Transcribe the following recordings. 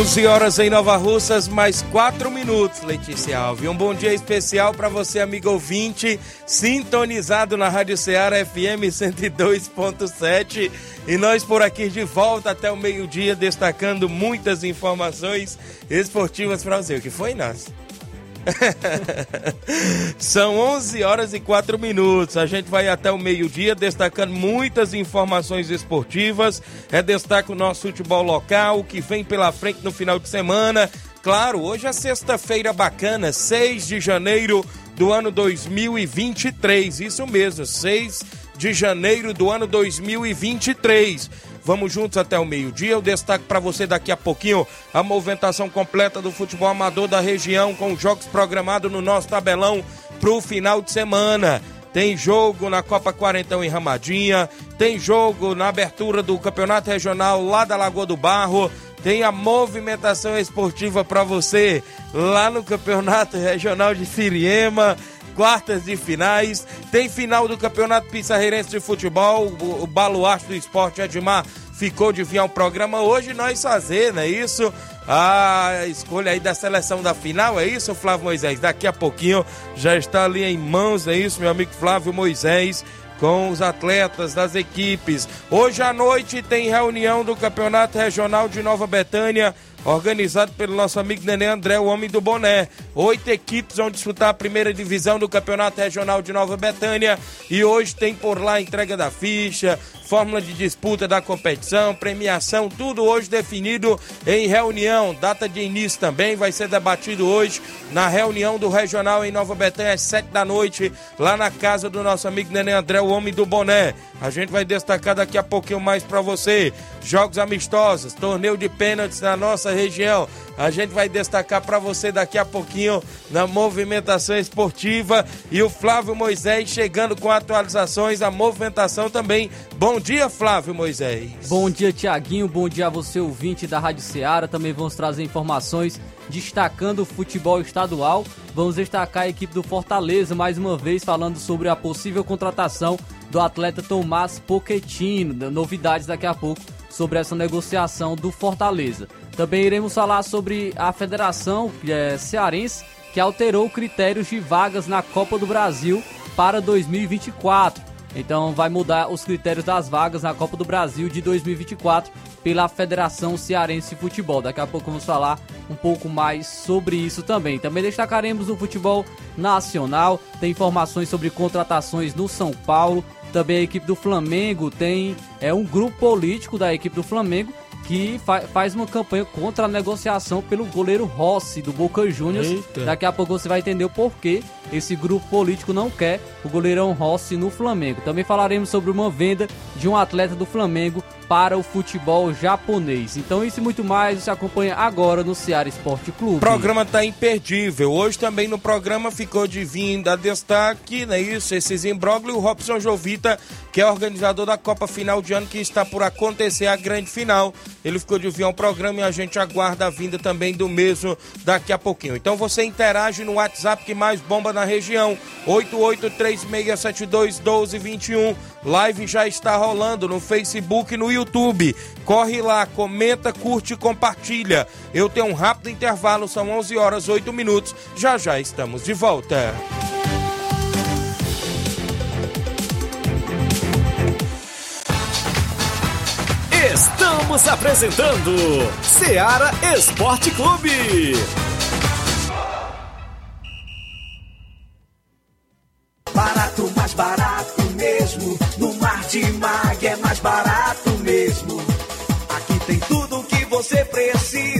11 horas em Nova Russas, mais 4 minutos, Letícia Alves. Um bom dia especial para você, amigo ouvinte, sintonizado na Rádio Ceará FM 102.7. E nós por aqui de volta até o meio-dia, destacando muitas informações esportivas para você. O que foi, Inácio? São 11 horas e 4 minutos. A gente vai até o meio-dia destacando muitas informações esportivas. É destaque o nosso futebol local que vem pela frente no final de semana. Claro, hoje é sexta-feira bacana, 6 de janeiro do ano 2023. Isso mesmo, 6 de janeiro do ano 2023. Vamos juntos até o meio-dia. Eu destaco para você daqui a pouquinho a movimentação completa do futebol amador da região com jogos programados no nosso tabelão para o final de semana. Tem jogo na Copa Quarentão em Ramadinha, tem jogo na abertura do Campeonato Regional lá da Lagoa do Barro, tem a movimentação esportiva para você lá no Campeonato Regional de Siriema, quartas de finais, tem final do Campeonato Pissarreirense de Futebol, o, o baluarte do esporte Edmar ficou de vir ao programa hoje, nós fazer, não é isso? A escolha aí da seleção da final, é isso, Flávio Moisés? Daqui a pouquinho já está ali em mãos, é isso, meu amigo Flávio Moisés com os atletas das equipes. Hoje à noite tem reunião do Campeonato Regional de Nova Betânia organizado pelo nosso amigo Nenê André, o homem do boné. Oito equipes vão disputar a primeira divisão do Campeonato Regional de Nova Betânia e hoje tem por lá entrega da ficha, fórmula de disputa da competição, premiação, tudo hoje definido em reunião. Data de início também vai ser debatido hoje na reunião do Regional em Nova Betânia às sete da noite, lá na casa do nosso amigo Nenê André, o homem do boné. A gente vai destacar daqui a pouquinho mais para você. Jogos amistosos, torneio de pênaltis na nossa região. A gente vai destacar para você daqui a pouquinho na movimentação esportiva e o Flávio Moisés chegando com atualizações da movimentação também. Bom dia, Flávio Moisés. Bom dia, Tiaguinho. Bom dia a você, ouvinte da Rádio Ceará. Também vamos trazer informações destacando o futebol estadual. Vamos destacar a equipe do Fortaleza mais uma vez falando sobre a possível contratação do atleta Tomás Pochettino. Novidades daqui a pouco sobre essa negociação do Fortaleza. Também iremos falar sobre a federação é, cearense que alterou critérios de vagas na Copa do Brasil para 2024. Então vai mudar os critérios das vagas na Copa do Brasil de 2024 pela Federação Cearense de Futebol. Daqui a pouco vamos falar um pouco mais sobre isso também. Também destacaremos o futebol nacional, tem informações sobre contratações no São Paulo. Também a equipe do Flamengo tem é um grupo político da equipe do Flamengo que fa faz uma campanha contra a negociação pelo goleiro Rossi do Boca Juniors. Eita. Daqui a pouco você vai entender o porquê esse grupo político não quer o goleirão Rossi no Flamengo. Também falaremos sobre uma venda de um atleta do Flamengo para o futebol japonês. Então isso e muito mais você acompanha agora no Ceará Esporte Clube. O programa está imperdível. Hoje também no programa ficou de vinda destaque, né? Isso, esses imbróglios. O Robson Jovita, que é organizador da Copa Final de Ano, que está por acontecer a grande final. Ele ficou de vir ao programa e a gente aguarda a vinda também do mesmo daqui a pouquinho. Então você interage no WhatsApp que mais bomba na região, 8836721221. Live já está rolando no Facebook no YouTube. Corre lá, comenta, curte e compartilha. Eu tenho um rápido intervalo, são 11 horas 8 minutos. Já já estamos de volta. Estamos apresentando Seara Esporte Clube. Barato, mais barato mesmo. No Martimag é mais barato você precisa.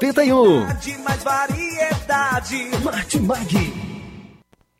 1981. De mais variedade. Martimag.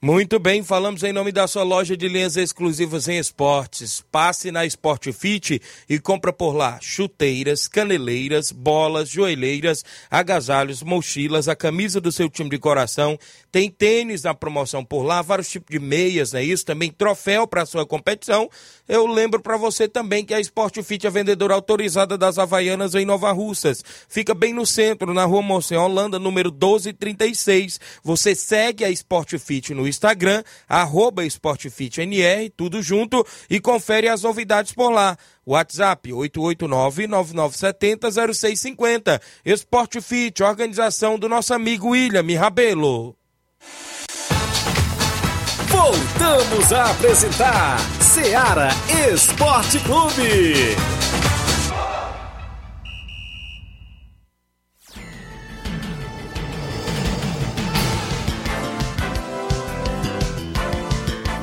Muito bem, falamos em nome da sua loja de linhas exclusivas em esportes. Passe na Sport Fit e compra por lá chuteiras, caneleiras, bolas, joelheiras, agasalhos, mochilas, a camisa do seu time de coração. Tem tênis na promoção por lá, vários tipos de meias, é isso? Também troféu para sua competição. Eu lembro para você também que a Sport Fit é vendedora autorizada das Havaianas em Nova Russas. Fica bem no centro, na rua Monsenhor Holanda, número 1236. Você segue a Sport Fit no Instagram, arroba SportFitNR, tudo junto, e confere as novidades por lá. WhatsApp 889-9970-0650. Esporte Fit, organização do nosso amigo William Rabelo. Voltamos a apresentar Seara Esporte Clube.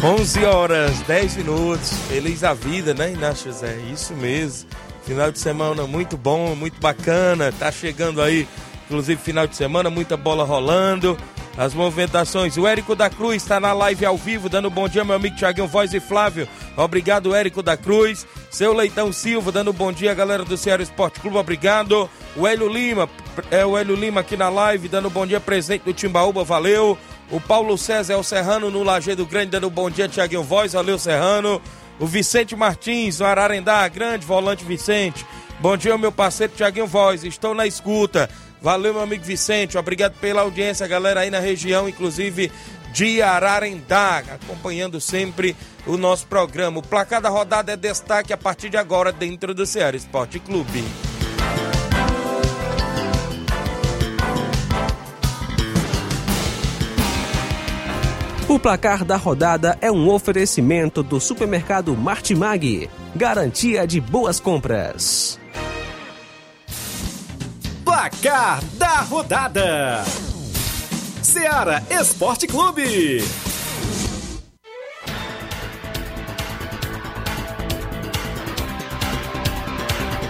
11 horas, 10 minutos. Feliz a vida, né, Inácio José? Isso mesmo. Final de semana muito bom, muito bacana. Tá chegando aí, inclusive, final de semana, muita bola rolando. As movimentações. O Érico da Cruz está na live ao vivo, dando bom dia, meu amigo Tiaguinho Voz e Flávio. Obrigado, Érico da Cruz. Seu Leitão Silva, dando bom dia, galera do Ceará Esporte Clube. Obrigado. O Hélio Lima, é o Hélio Lima aqui na live, dando bom dia, presente do Timbaúba, valeu. O Paulo César é o Serrano no Lajeado Grande, dando bom dia, Tiaguinho Voz, valeu Serrano. O Vicente Martins, no Ararendá, grande volante Vicente. Bom dia, meu parceiro Tiaguinho Voz, estou na escuta. Valeu, meu amigo Vicente, obrigado pela audiência, galera aí na região, inclusive de Ararendá, acompanhando sempre o nosso programa. O placar da rodada é destaque a partir de agora dentro do Ceará Esporte Clube. O placar da rodada é um oferecimento do supermercado Martimag. Garantia de boas compras. Placar da rodada: Seara Esporte Clube.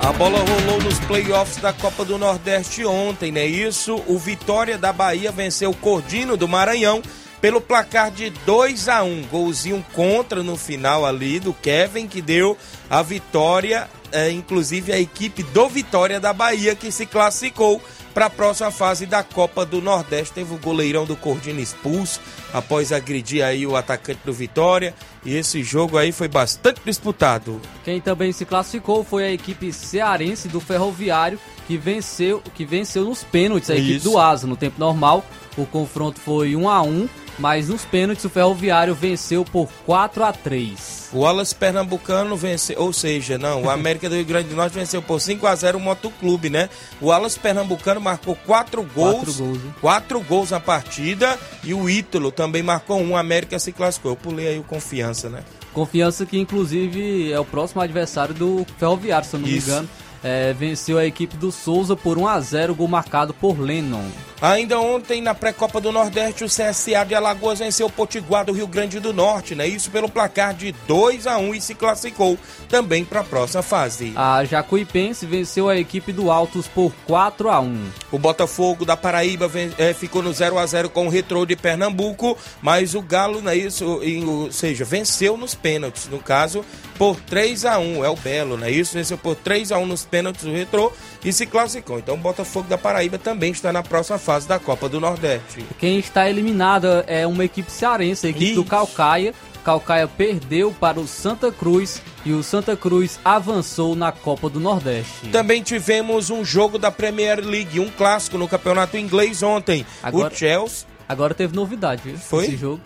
A bola rolou nos playoffs da Copa do Nordeste ontem, não é isso? O Vitória da Bahia venceu o Cordino do Maranhão pelo placar de 2 a 1 Golzinho contra no final ali do Kevin, que deu a vitória, é, inclusive a equipe do Vitória da Bahia, que se classificou para a próxima fase da Copa do Nordeste. Teve o goleirão do Cordino expulso após agredir aí o atacante do Vitória. E esse jogo aí foi bastante disputado. Quem também se classificou foi a equipe cearense do Ferroviário, que venceu, que venceu nos pênaltis a equipe Isso. do Asa. No tempo normal, o confronto foi 1 a 1 mas nos pênaltis o Ferroviário venceu por 4 a 3 O Wallace Pernambucano venceu, ou seja, não, o América do Rio Grande do Norte venceu por 5 a 0 o Motoclube, né? O Wallace Pernambucano marcou 4 gols, Quatro gols, hein? 4 gols na partida e o Ítalo também marcou um, o América se classificou. Eu pulei aí o confiança, né? Confiança que inclusive é o próximo adversário do Ferroviário, se eu não Isso. me engano. É, venceu a equipe do Souza por 1 a 0 gol marcado por Lennon. Ainda ontem, na pré-copa do Nordeste, o CSA de Alagoas venceu o Potiguar do Rio Grande do Norte, né? Isso pelo placar de 2 a 1 e se classificou também para a próxima fase. A Jacuipense venceu a equipe do Altos por 4 a 1 O Botafogo da Paraíba ven- eh, ficou no 0 a 0 com o Retrô de Pernambuco, mas o Galo, não é isso, e, ou seja, venceu nos pênaltis, no caso, por 3 a 1 é o Belo, não é isso? Venceu por 3 a 1 nos pênaltis o Retrô e se classificou. Então o Botafogo da Paraíba também está na próxima fase da Copa do Nordeste. Quem está eliminado é uma equipe cearense, a equipe do. Calcaia, Calcaia perdeu para o Santa Cruz e o Santa Cruz avançou na Copa do Nordeste. Também tivemos um jogo da Premier League, um clássico no campeonato inglês ontem. Agora- O Chelsea. Agora teve novidade, viu? Foi? Esse jogo.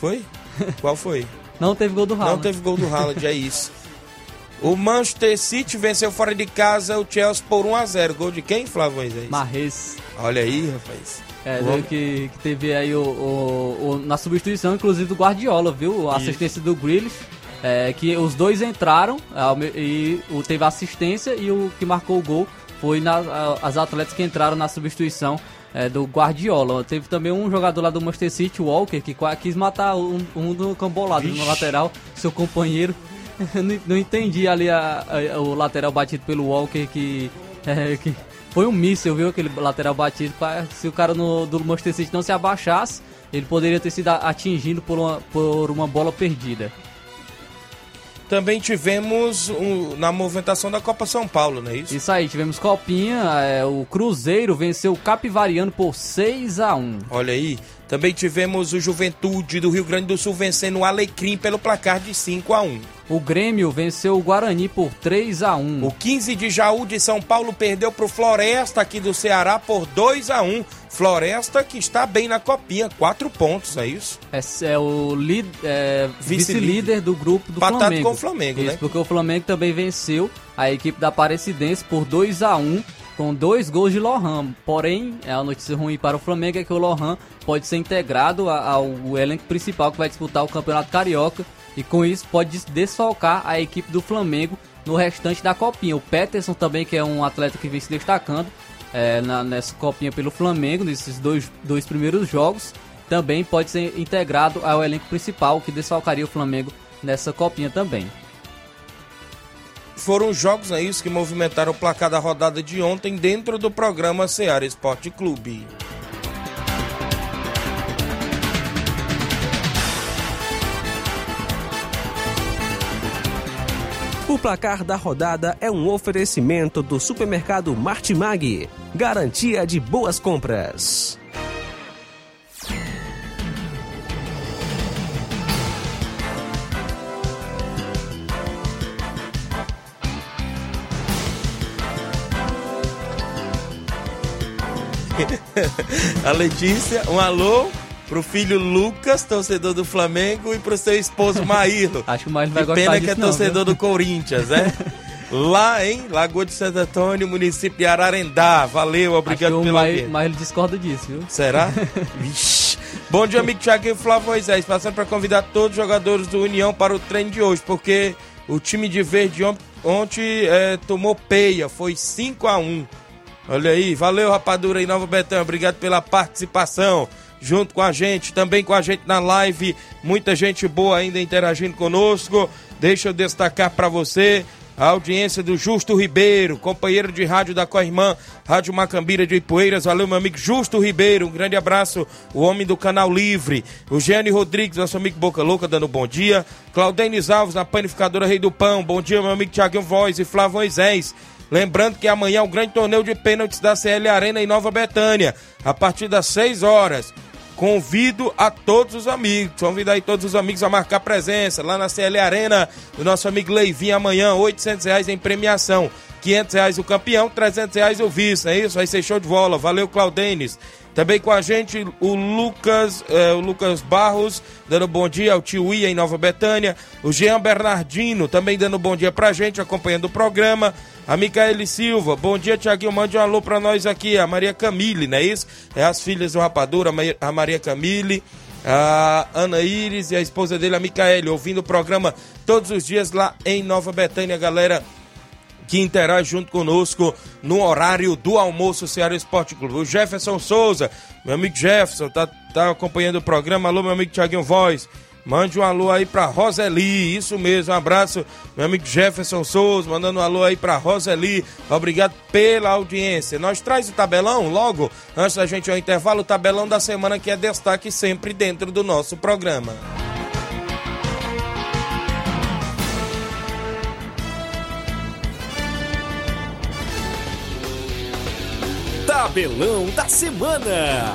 Foi? Qual foi? Não teve gol do Haaland. Não teve gol do Haaland, é isso. O Manchester City venceu fora de casa o Chelsea por 1x0. Gol de quem, Flávio Moisés? Marres. Olha aí, rapaz. É, O homem- que, que teve aí o, o- o- na substituição, inclusive, do Guardiola, viu? A assistência do Grealish. É, que os dois entraram me- e o, teve assistência e o que marcou o gol foi na, a- as atletas que entraram na substituição é, do Guardiola. Teve também um jogador lá do Manchester City, o Walker, que quis matar um, um do cambolado no lateral, seu companheiro. Não, entendi ali a- a- o lateral batido pelo Walker que, é, que foi um míssil, viu? Aquele lateral batido. Se o cara no, do Manchester City não se abaixasse, ele poderia ter sido atingido por uma, por uma bola perdida. Também tivemos um- na movimentação da Copa São Paulo, não é isso? Isso aí, tivemos copinha. é, o Cruzeiro venceu o Capivariano por 6 a 1 Olha aí. Também tivemos o Juventude do Rio Grande do Sul vencendo o Alecrim pelo placar de 5 a 1 O Grêmio venceu o Guarani por 3 a 1 O 15 de Jaú de São Paulo perdeu para o Floresta aqui do Ceará por 2 a 1 Floresta que está bem na copinha, 4 pontos, é isso? É, é o é, Vice-líder. do grupo do Empatado Flamengo. com o Flamengo, Isso, né? porque o Flamengo também venceu a equipe da Aparecidense por 2 a 1 com dois gols de Lohan. Porém, é a notícia ruim para o Flamengo é que o Lohan pode ser integrado ao elenco principal que vai disputar o Campeonato Carioca e com isso pode des- desfalcar a equipe do Flamengo no restante da copinha. O Peterson também, que é um atleta que vem se destacando é, na- nessa copinha pelo Flamengo, nesses dois, dois primeiros jogos, também pode ser integrado ao elenco principal, que desfalcaria o Flamengo nessa copinha também. Foram os jogos, isso, que movimentaram o placar da rodada de ontem dentro do programa Ceará Esporte Clube. O placar da rodada é um oferecimento do supermercado Martimag. Garantia de boas compras. A Letícia, um alô pro filho Lucas, torcedor do Flamengo, e pro seu esposo Maílo. Acho que o Maílo vai Que gostar pena disso que é não, torcedor viu? do Corinthians, né? Lá em Lagoa de Santo Antônio, município de Ararendá. Valeu, Acho que obrigado o pelo Maílo, audiência. Maílo discorda disso, viu? Será? Vixe. Bom dia, amigo Thiago e Flávio Moisés. Passando para convidar todos os jogadores do União para o treino de hoje, porque o time de verde ont- ontem eh, tomou peia, foi 5 a 1 Olha aí, valeu Rapadura e Nova Betânia, obrigado pela participação junto com a gente, também com a gente na live, muita gente boa ainda interagindo conosco. Deixa eu destacar para você a audiência do Justo Ribeiro, companheiro de rádio da Coirmã, Rádio Macambira de Ipueiras. Valeu, meu amigo Justo Ribeiro. Um grande abraço, o homem do Canal Livre. O Gênio Rodrigues, nosso amigo Boca Louca, dando bom dia. Claudenis Alves, na panificadora Rei do Pão. Bom dia, meu amigo Tiaguinho Voz e Flávio Moisés. Lembrando que amanhã é o grande torneio de pênaltis da CL Arena em Nova Betânia, a partir das 6 horas. Convido a todos os amigos, convido aí todos os amigos a marcar presença lá na CL Arena, do nosso amigo Leivinho amanhã, 800 reais em premiação. 500 reais o campeão, 300 reais o vice, é isso? Vai ser show de bola. Valeu, Claudenis. Também com a gente o Lucas, eh, o Lucas Barros, dando bom dia ao tio Ia em Nova Betânia. O Jean Bernardino também dando bom dia pra gente, acompanhando o programa. A Micaele Silva, bom dia, Tiaguinho. Mande um alô pra nós aqui. A Maria Camille, não é isso? É as filhas do Rapadura, a Ma- a Maria Camille, a Ana Iris e a esposa dele, a Micaele, ouvindo o programa todos os dias lá em Nova Betânia, galera que interage junto conosco no horário do almoço Ceará Esporte Clube. O Jefferson Souza, meu amigo Jefferson, tá, tá acompanhando o programa. Alô, meu amigo Tiaguinho Voz. Mande um alô aí pra Roseli, isso mesmo, um abraço, meu amigo Jefferson Souza, mandando um alô aí pra Roseli, obrigado pela audiência. Nós traz o tabelão logo, antes da gente ao intervalo, o tabelão da semana que é destaque sempre dentro do nosso programa. Tabelão da Semana.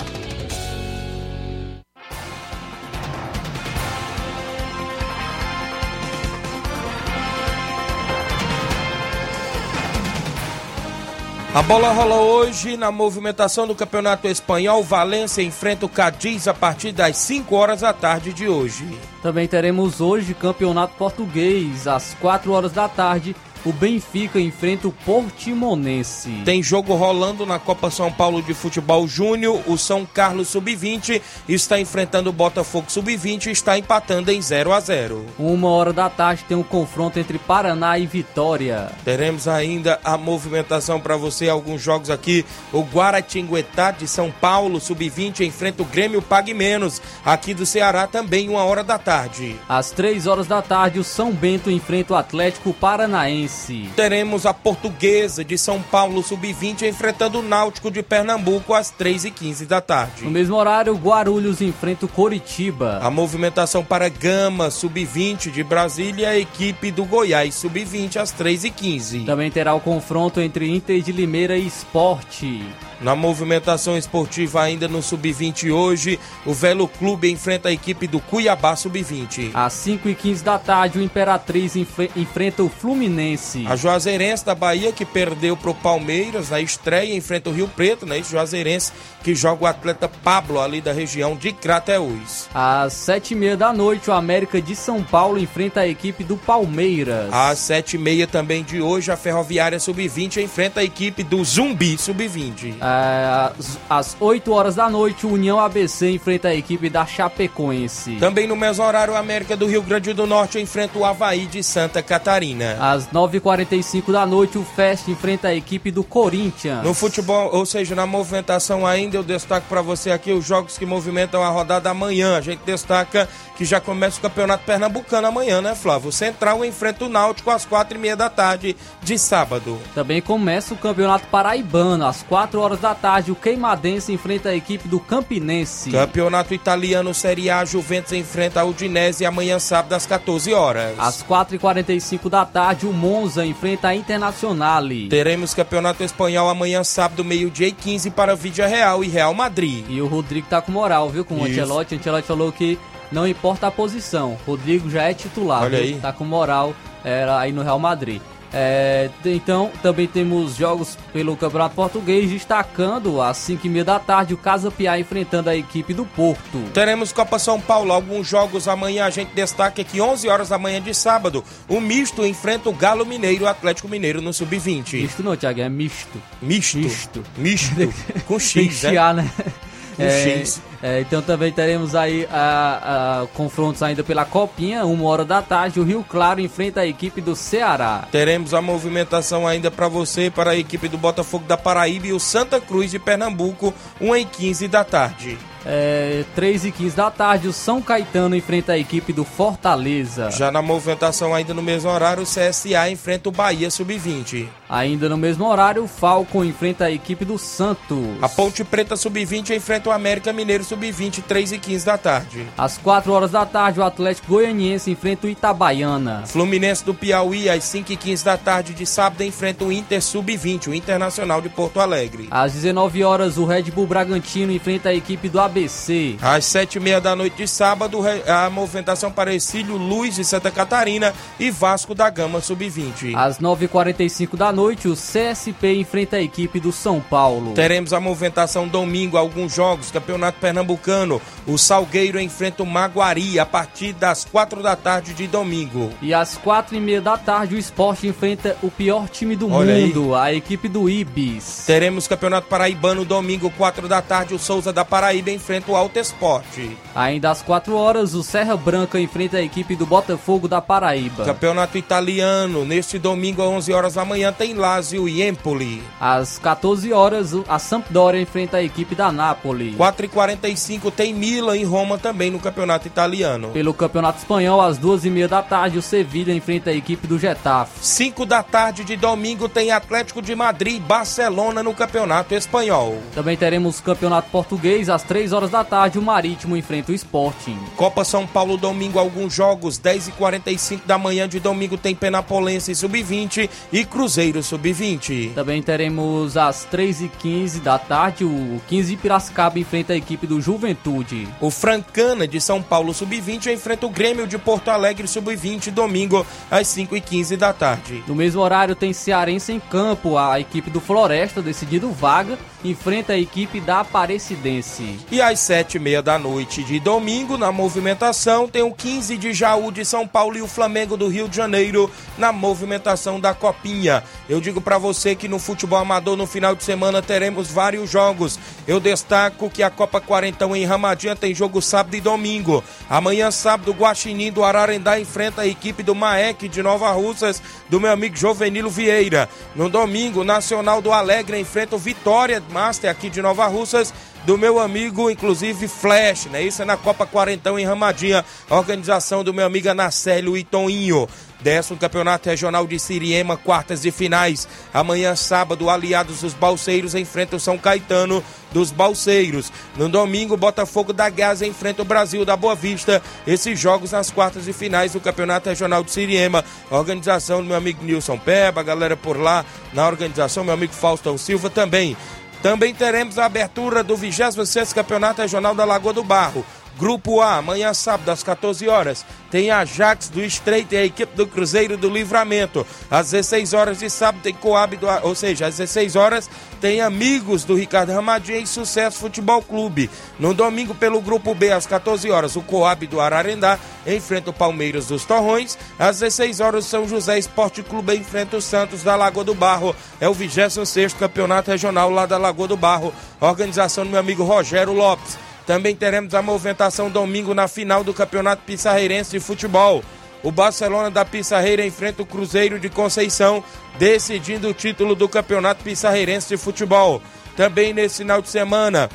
A bola rola hoje na movimentação do Campeonato Espanhol. Valência enfrenta o Cadiz a partir das 5 horas da tarde de hoje. Também teremos hoje Campeonato Português, às 4 horas da tarde o Benfica enfrenta o Portimonense. Tem jogo rolando na Copa São Paulo de Futebol Júnior. O São Carlos Sub-20 está enfrentando o Botafogo Sub-20 e está empatando em 0 a 0. Uma hora da tarde tem um confronto entre Paraná e Vitória. Teremos ainda a movimentação para você, alguns jogos aqui. O Guaratinguetá de São Paulo Sub-20 enfrenta o Grêmio Pague Menos. Aqui do Ceará também uma hora da tarde. Às três horas da tarde o São Bento enfrenta o Atlético Paranaense. Teremos a Portuguesa de São Paulo Sub-20 enfrentando o Náutico de Pernambuco às 3h15 da tarde. No mesmo horário, Guarulhos enfrenta o Coritiba. A movimentação para Gama Sub-20 de Brasília a equipe do Goiás Sub-20 às 3h15. Também terá o confronto entre Inter de Limeira e Esporte. Na movimentação esportiva ainda no Sub-20 hoje, o Velo Clube enfrenta a equipe do Cuiabá Sub-20. Às 5h15 da tarde, o Imperatriz enfrenta o Fluminense. A Juazeirense da Bahia, que perdeu para o Palmeiras na estreia, enfrenta o Rio Preto, né? Juazeirense que joga o atleta Pablo ali da região de Crateús. Às 7h30 da noite, o América de São Paulo enfrenta a equipe do Palmeiras. Às 7h30 também de hoje, a Ferroviária Sub-20 enfrenta a equipe do Zumbi Sub-20. É, às 8 horas da noite, o União ABC enfrenta a equipe da Chapecoense. Também no mesmo horário, o América do Rio Grande do Norte enfrenta o Havaí de Santa Catarina. Às 9h45 da noite, o Fest enfrenta a equipe do Corinthians. No futebol, ou seja, na movimentação ainda, eu destaco para você aqui os jogos que movimentam a rodada amanhã. A gente destaca que já começa o Campeonato Pernambucano amanhã, né, Flávio? O Central enfrenta o Náutico às quatro e meia da tarde de sábado. Também começa o Campeonato Paraibano às 4 horas da tarde. O Queimadense enfrenta a equipe do Campinense. Campeonato Italiano Série A, Juventus enfrenta a Udinese amanhã sábado às 14 horas. Às 4h45 da tarde, o Monza enfrenta a Internazionale. Teremos Campeonato Espanhol amanhã sábado, meio-dia e 15 para Vídea Real e Real Madrid. E o Rodrigo tá com moral, viu, com o Ancelotti. O Ancelotti falou que não importa a posição. Rodrigo já é titular, Olha viu? aí. tá com moral era aí no Real Madrid. É, então, também temos jogos pelo Campeonato Português, destacando às 5h30 da tarde o Casa Piá enfrentando a equipe do Porto. Teremos Copa São Paulo, alguns jogos amanhã. A gente destaca que 11 horas da manhã de sábado, o Misto enfrenta o Galo Mineiro, o Atlético Mineiro no Sub-20. Misto não, Thiago, é misto. Misto. Misto. Misto. Com Tem que X, né? chiar, né? Com É, X. é, então também teremos aí a, a- confrontos ainda pela Copinha, uma hora da tarde. O Rio Claro enfrenta a equipe do Ceará. Teremos a movimentação ainda para você, para a equipe do Botafogo da Paraíba e o Santa Cruz de Pernambuco, 1 e 15 da tarde. É, 3 e 15 da tarde, o São Caetano enfrenta a equipe do Fortaleza. Já na movimentação, ainda no mesmo horário, o CSA enfrenta o Bahia Sub-20. Ainda no mesmo horário, o Falcon enfrenta a equipe do Santos. A Ponte Preta Sub-20 enfrenta o América Mineiro Sub-20, 3 e 15 da tarde. Às 4 horas da tarde, o Atlético Goianiense enfrenta o Itabaiana. Fluminense do Piauí, às 5 e 15 da tarde de sábado, enfrenta o Inter Sub-20, o Internacional de Porto Alegre. Às 19 horas, o Red Bull Bragantino enfrenta a equipe do ABC. Às sete e meia da noite de sábado, a movimentação para Exílio Luz de Santa Catarina e Vasco da Gama Sub-20. Às 9h45 da noite, o CSP enfrenta a equipe do São Paulo. Teremos a movimentação domingo, alguns jogos, Campeonato Pernambucano. O Salgueiro enfrenta o Maguari a partir das quatro da tarde de domingo. E às 4h30 da tarde, o esporte enfrenta o pior time do Olha aí. mundo, a equipe do Ibis. Teremos Campeonato Paraibano domingo, quatro da tarde. O Souza da Paraíba enfrenta o Alto Esporte. Ainda às 4 horas, o Serra Branca enfrenta a equipe do Botafogo da Paraíba. Campeonato Italiano, neste domingo, às 11 horas da manhã, tem Lazio e Empoli. Às 14 horas, o- a Sampdoria enfrenta a equipe da Napoli. 4h45 tem Milan em Roma também no Campeonato Italiano. Pelo Campeonato Espanhol, às 2h30 da tarde, o Sevilha enfrenta a equipe do Getafe. 5 da tarde de domingo tem Atlético de Madrid e Barcelona no Campeonato Espanhol. Também teremos Campeonato Português, às 3 horas da tarde, o Marítimo enfrenta o Sporting. Copa São Paulo domingo alguns jogos 10 e 45 da manhã de domingo tem Penapolense Sub-20 e Cruzeiro Alegre Sub-20. Também teremos às 3h15 da tarde o 15 de Piracicaba enfrenta a equipe do Juventude. O Francana de São Paulo Sub-20 enfrenta o Grêmio de Porto Alegre Sub-20 domingo às 5h15 da tarde. No mesmo horário tem Cearense em campo, a equipe do Floresta decidindo vaga enfrenta a equipe da Aparecidense. E às sete e meia da noite de domingo, na movimentação, tem o 15 de Jaú de São Paulo e o Flamengo do Rio de Janeiro na movimentação da Copinha. Eu digo para você que no futebol amador no final de semana teremos vários jogos. Eu destaco que a Copa Quarentão em Ramadinha tem jogo sábado e domingo. Amanhã, sábado, o Guaxinim do Ararendá enfrenta a equipe do Maek de Nova Russas, do meu amigo Jovenilo Vieira. No domingo, Nacional do Alegre enfrenta o Vitória Master aqui de Nova Russas do meu amigo, inclusive Flash, né? Isso é na Copa Quarentão em Ramadinha, organização do meu amigo Anacélio e Toninho. Décimo Campeonato Regional de Siriema, quartas e finais. Amanhã, sábado, Aliados dos Balseiros enfrentam São Caetano dos Balseiros. No domingo, Botafogo da Gás enfrenta o Brasil da Boa Vista. Esses jogos nas quartas e finais do Campeonato Regional de Siriema. Organização do meu amigo Nilson Peba, a galera por lá na organização, meu amigo Faustão Silva também. Também teremos a abertura do 26 Campeonato Regional da Lagoa do Barro. Grupo A, amanhã sábado às 14 horas, tem Ajax do Estreito e a equipe do Cruzeiro do Livramento. Às 16 horas de sábado tem Coab do, ou seja, às 16 horas tem Amigos do Ricardo Ramadinha e Sucesso Futebol Clube. No domingo pelo grupo B às 14 horas, o Coab do Ararendá enfrenta o Palmeiras dos Torrões. Às 16 horas, São José Esporte Clube enfrenta o Santos da Lagoa do Barro. É o 26º Campeonato Regional lá da Lagoa do Barro. Organização do meu amigo Rogério Lopes. Também teremos a movimentação domingo na final do Campeonato Pissarreirense de Futebol. O Barcelona da Pissarreira enfrenta o Cruzeiro de Conceição, decidindo o título do Campeonato Pissarreirense de Futebol. Também nesse final de semana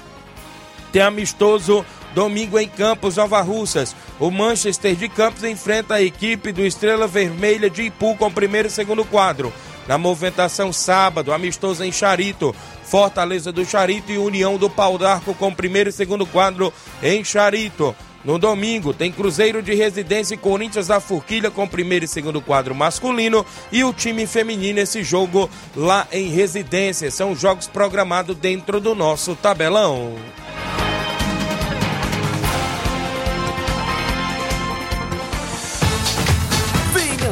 tem amistoso domingo em Campos, Nova Russas. O Manchester de Campos enfrenta a equipe do Estrela Vermelha de Ipu com o primeiro e segundo quadro. Na movimentação sábado, amistoso em Charito. Fortaleza do Charito e União do Pau d'Arco com primeiro e segundo quadro em Charito. No domingo tem Cruzeiro de Residência e Corinthians da Forquilha com primeiro e segundo quadro masculino e o time feminino esse jogo lá em Residência. São jogos programados dentro do nosso tabelão.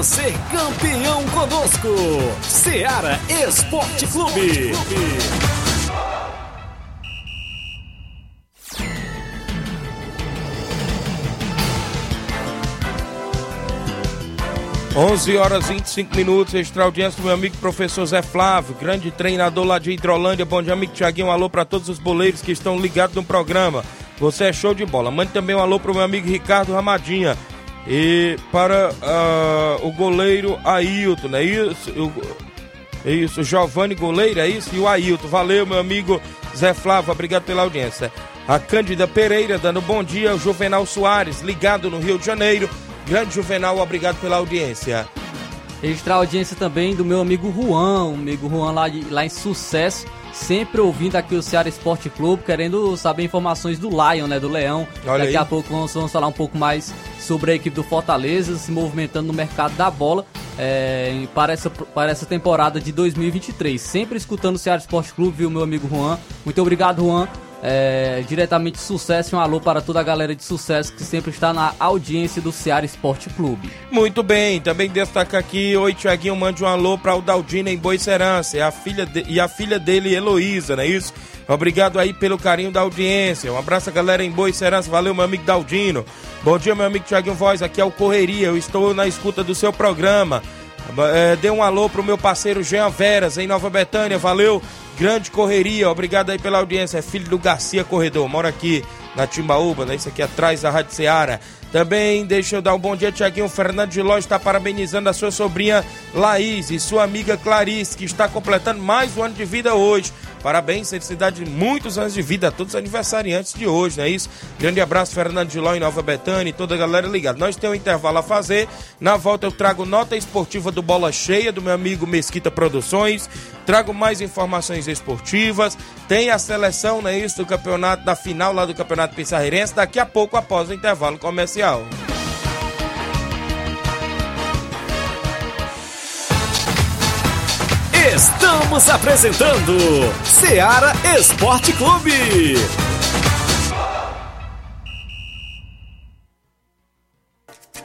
Venha ser campeão conosco. Seara Esporte Clube. 11 horas 25 minutos, extra audiência do meu amigo professor Zé Flávio, grande treinador lá de Hidrolândia. Bom dia, amigo Tiaguinho. Um alô para todos os boleiros que estão ligados no programa. Você é show de bola. Mande também um alô para o meu amigo Ricardo Ramadinha. E para uh, o goleiro Ailton, é isso? É isso, Giovanni Goleiro, é isso? E o Ailton. Valeu, meu amigo Zé Flávio, obrigado pela audiência. A Cândida Pereira dando bom dia, o Juvenal Soares, ligado no Rio de Janeiro. Grande Juvenal, obrigado pela audiência. Registrar a audiência também do meu amigo Juan, o amigo Juan lá, de, lá em Sucesso, sempre ouvindo aqui o Ceará Esporte Clube, querendo saber informações do Lion, né, do Leão. Olha Daqui aí. a pouco vamos, vamos falar um pouco mais sobre a equipe do Fortaleza se movimentando no mercado da bola é, para, essa, para essa temporada de 2023. Sempre escutando o Ceará Esporte Clube, viu, meu amigo Juan. Muito obrigado, Juan. É, diretamente sucesso, um alô para toda a galera de sucesso que sempre está na audiência do Ceará Esporte Clube. Muito bem, também destaca aqui, oi Tiaguinho, mande um alô para o Daldino em Boicerança e a filha, de, e a filha dele, Heloísa, não é isso? Obrigado aí pelo carinho da audiência. Um abraço, galera em Boicerança. Valeu, meu amigo Daldino. Bom dia, meu amigo Tiaguinho Voz. Aqui é o Correria. Eu estou na escuta do seu programa. É, dê um alô pro meu parceiro Jean Veras, em Nova Betânia. Valeu, grande correria. Obrigado aí pela audiência. É filho do Garcia Corredor. Mora aqui na Timbaúba, né? Isso aqui atrás da Rádio Ceará. Também deixa eu dar um bom dia, Tiaguinho. Fernando de Ló está parabenizando a sua sobrinha Laís e sua amiga Clarice, que está completando mais um ano de vida hoje. Parabéns, felicidade, muitos anos de vida a todos os aniversariantes de hoje, não é isso? Grande abraço, Fernando de Ló em Nova Betânia e toda a galera ligada. Nós temos um intervalo a fazer. Na volta eu trago nota esportiva do Bola Cheia, do meu amigo Mesquita Produções. Trago mais informações esportivas. Tem a seleção, não é isso? Do campeonato, da final lá do Campeonato Pissarreirense. Daqui a pouco, após o intervalo comercial. Estamos apresentando Seara Esporte Clube.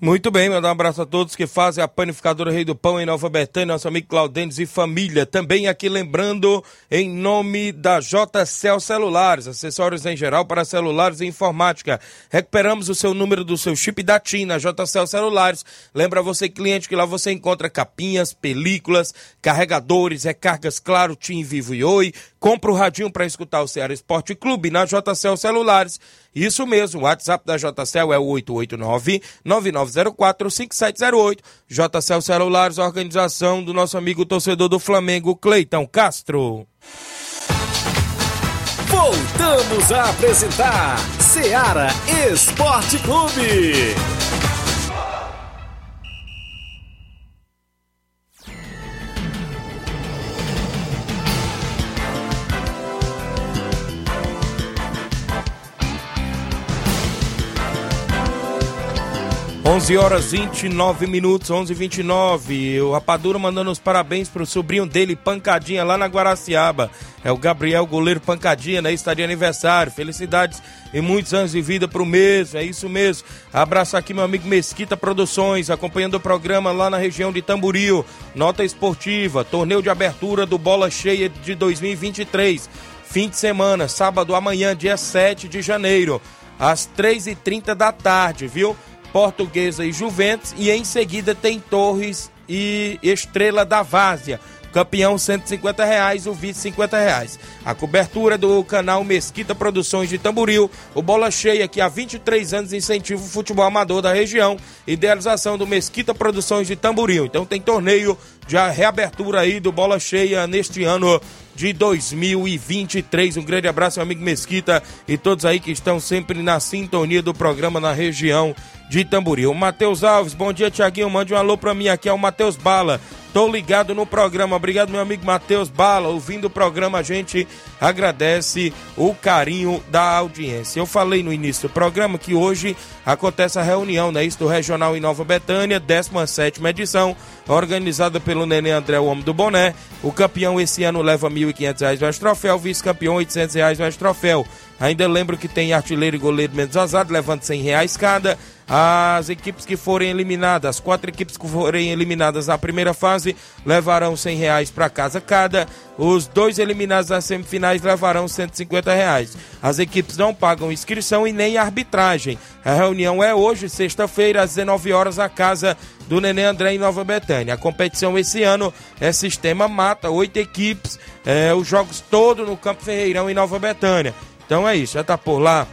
Muito bem, mandar um abraço a todos que fazem a panificadora Rei do Pão em Nova Betânia, nosso amigo Claudentes e família. Também aqui lembrando em nome da JCL Celulares, acessórios em geral para celulares e informática. Recuperamos o seu número do seu chip da TIM na JCL Celulares. Lembra você, cliente, que lá você encontra capinhas, películas, carregadores, recargas Claro, TIM, Vivo e Oi. Compra o radinho para escutar o Ceará Esporte Clube na JCL Celulares. Isso mesmo, o WhatsApp da JCL é o 889-9904-5708. JCL Celulares, organização do nosso amigo torcedor do Flamengo, Cleiton Castro. Voltamos a apresentar Seara Esporte Clube. 11 horas 29 minutos, 11 29 O Rapadura mandando os parabéns pro sobrinho dele, Pancadinha, lá na Guaraciaba. É o Gabriel Goleiro Pancadinha, né? Está de aniversário. Felicidades e muitos anos de vida pro mesmo, é isso mesmo. Abraço aqui meu amigo Mesquita Produções, acompanhando o programa lá na região de Tamboril. Nota esportiva, torneio de abertura do Bola Cheia de 2023. Fim de semana, sábado amanhã, dia 7 de janeiro, às 3h30 da tarde, viu? Portuguesa e Juventus. E em seguida tem Torres e Estrela da Várzea. Campeão 150 reais, o vice 50 reais. A cobertura do canal Mesquita Produções de Tamboril, o Bola Cheia, que há 23 anos incentiva o futebol amador da região, idealização do Mesquita Produções de Tamboril. Então tem torneio de reabertura aí do Bola Cheia neste ano de 2023. Um grande abraço, meu amigo Mesquita, e todos aí que estão sempre na sintonia do programa na região de Tamboril. Matheus Alves, bom dia, Tiaguinho. Mande um alô pra mim aqui, é o Matheus Bala. Tô ligado no programa. Obrigado, meu amigo Matheus Bala. Ouvindo o programa, a gente agradece o carinho da audiência. Eu falei no início do programa que hoje acontece a reunião, né? Isso do Regional em Nova Betânia, 17 edição, organizada pelo Nenê André, o homem do boné. O campeão esse ano leva R$ 1.500 mais troféu, vice-campeão 800 reais mais troféu. Ainda lembro que tem artilheiro e goleiro menos azado, levando 100 reais cada. As equipes que forem eliminadas, as quatro equipes que forem eliminadas na primeira fase, levarão 100 reais para casa cada. Os dois eliminados nas semifinais levarão 150 reais. As equipes não pagam inscrição e nem arbitragem. A reunião é hoje, sexta-feira, às 19 horas, na casa do Nenê André em Nova Betânia. A competição esse ano é sistema mata, oito equipes, é, os jogos todos no Campo Ferreirão em Nova Betânia. Então é isso, já tá por lá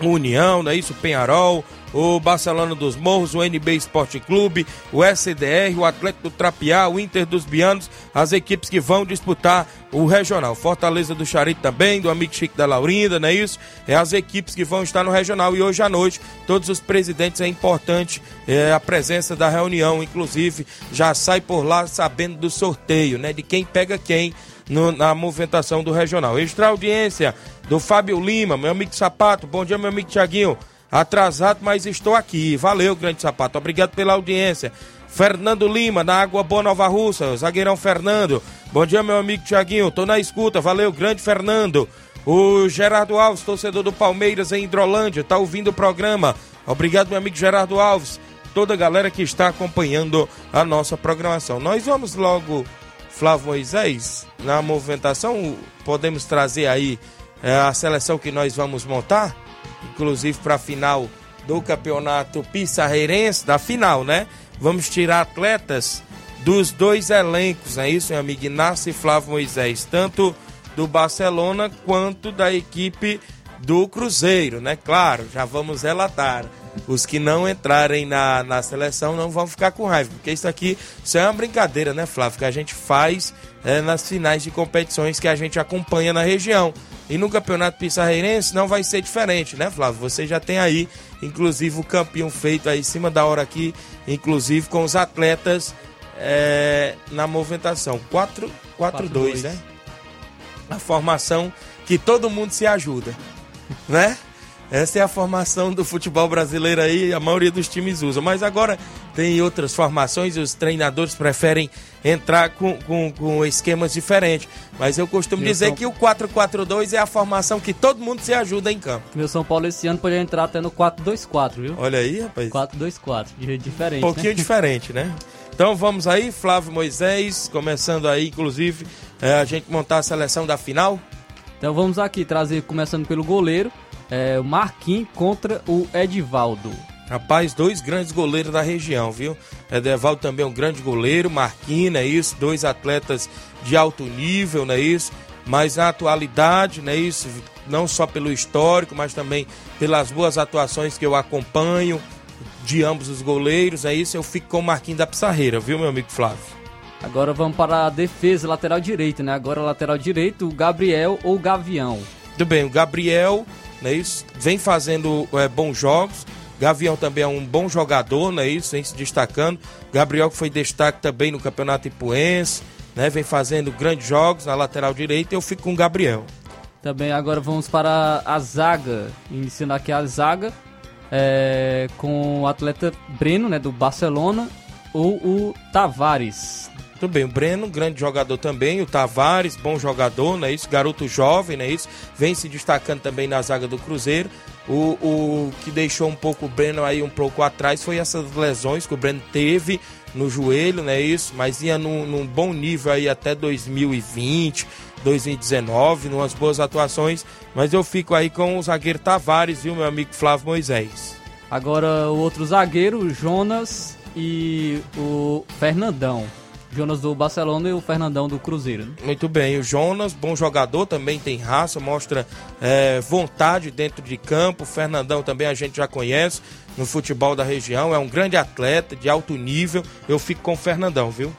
União, não é isso? Penharol, o Barcelona dos Morros, o NB Esporte Clube, o SDR, o Atlético do Trapiá, o Inter dos Bianos, as equipes que vão disputar o regional. Fortaleza do Charito também, do amigo Chico da Laurinda, não é isso? É as equipes que vão estar no regional e hoje à noite, todos os presidentes é importante é, a presença da reunião, inclusive já sai por lá sabendo do sorteio, né? De quem pega quem no, na movimentação do regional. Extra audiência do Fábio Lima, meu amigo Sapato, bom dia meu amigo Tiaguinho. Atrasado, mas estou aqui. Valeu, grande sapato. Obrigado pela audiência. Fernando Lima, na Água Boa Nova Russa. Zagueirão Fernando. Bom dia, meu amigo Tiaguinho. Tô na escuta. Valeu, grande Fernando. O Gerardo Alves, torcedor do Palmeiras em Hidrolândia, tá ouvindo o programa. Obrigado, meu amigo Gerardo Alves. Toda a galera que está acompanhando a nossa programação. Nós vamos logo, Flávio Moisés, na movimentação. Podemos trazer aí é, a seleção que nós vamos montar? Inclusive para a final do campeonato pissarreirense, da final, né? Vamos tirar atletas dos dois elencos, é isso, meu amigo Inácio e Flávio Moisés, tanto do Barcelona quanto da equipe do Cruzeiro, né? Claro, já vamos relatar. Os que não entrarem na, na seleção não vão ficar com raiva, porque isso aqui isso é uma brincadeira, né, Flávio? Que a gente faz é, nas finais de competições que a gente acompanha na região. E no Campeonato Pissarreirense não vai ser diferente, né, Flávio? Você já tem aí, inclusive, o campeão feito aí em cima da hora aqui, inclusive com os atletas é, na movimentação. 4-2, né? A formação que todo mundo se ajuda, né? Essa é a formação do futebol brasileiro aí, a maioria dos times usa. Mas agora tem outras formações e os treinadores preferem entrar com, com, com esquemas diferentes. Mas eu costumo Meu dizer São- que o 4-4-2 é a formação que todo mundo se ajuda em campo. Meu São Paulo esse ano pode entrar até no 4-2-4, viu? Olha aí, rapaz. 4-2-4, de- diferente, Um pouquinho né? diferente, né? Então vamos aí, Flávio Moisés, começando aí, inclusive, é, a gente montar a seleção da final. Então vamos aqui trazer, começando pelo goleiro, é, o Marquinhos contra o Edivaldo. Rapaz, dois grandes goleiros da região, viu? Edevaldo também é um grande goleiro, Marquinhos, é isso? Dois atletas de alto nível, não é isso? Mas na atualidade, não é isso? Não só pelo histórico, mas também pelas boas atuações que eu acompanho de ambos os goleiros, é isso? Eu fico com o Marquinhos da Pissarreira, viu, meu amigo Flávio? Agora vamos para a defesa, lateral direito, né? Agora lateral direito, o Gabriel ou Gavião. Muito bem, o Gabriel, não é isso? Vem fazendo é, bons jogos. Gavião também é um bom jogador, não é isso? Vem se destacando. Gabriel que foi destaque também no Campeonato Ipuense, né? Vem fazendo grandes jogos na lateral direita. Eu fico com o Gabriel. Também agora vamos para a zaga, iniciando aqui a zaga, é, com o atleta Breno, né, do Barcelona, ou o Tavares. Muito bem, o Breno, grande jogador também, o Tavares, bom jogador, não é isso? Garoto jovem, não é isso? Vem se destacando também na zaga do Cruzeiro. O, o que deixou um pouco o Breno aí um pouco atrás foi essas lesões que o Breno teve no joelho, não é isso? Mas ia num, num bom nível aí até 2020, 2019, numas boas atuações. Mas eu fico aí com o zagueiro Tavares, viu, meu amigo Flávio Moisés? Agora o outro zagueiro, o Jonas e o Fernandão. Jonas do Barcelona e o Fernandão do Cruzeiro. né? Muito bem, o Jonas, bom jogador, também tem raça, mostra é, vontade dentro de campo. O Fernandão também a gente já conhece no futebol da região, é um grande atleta de alto nível. Eu fico com o Fernandão, viu?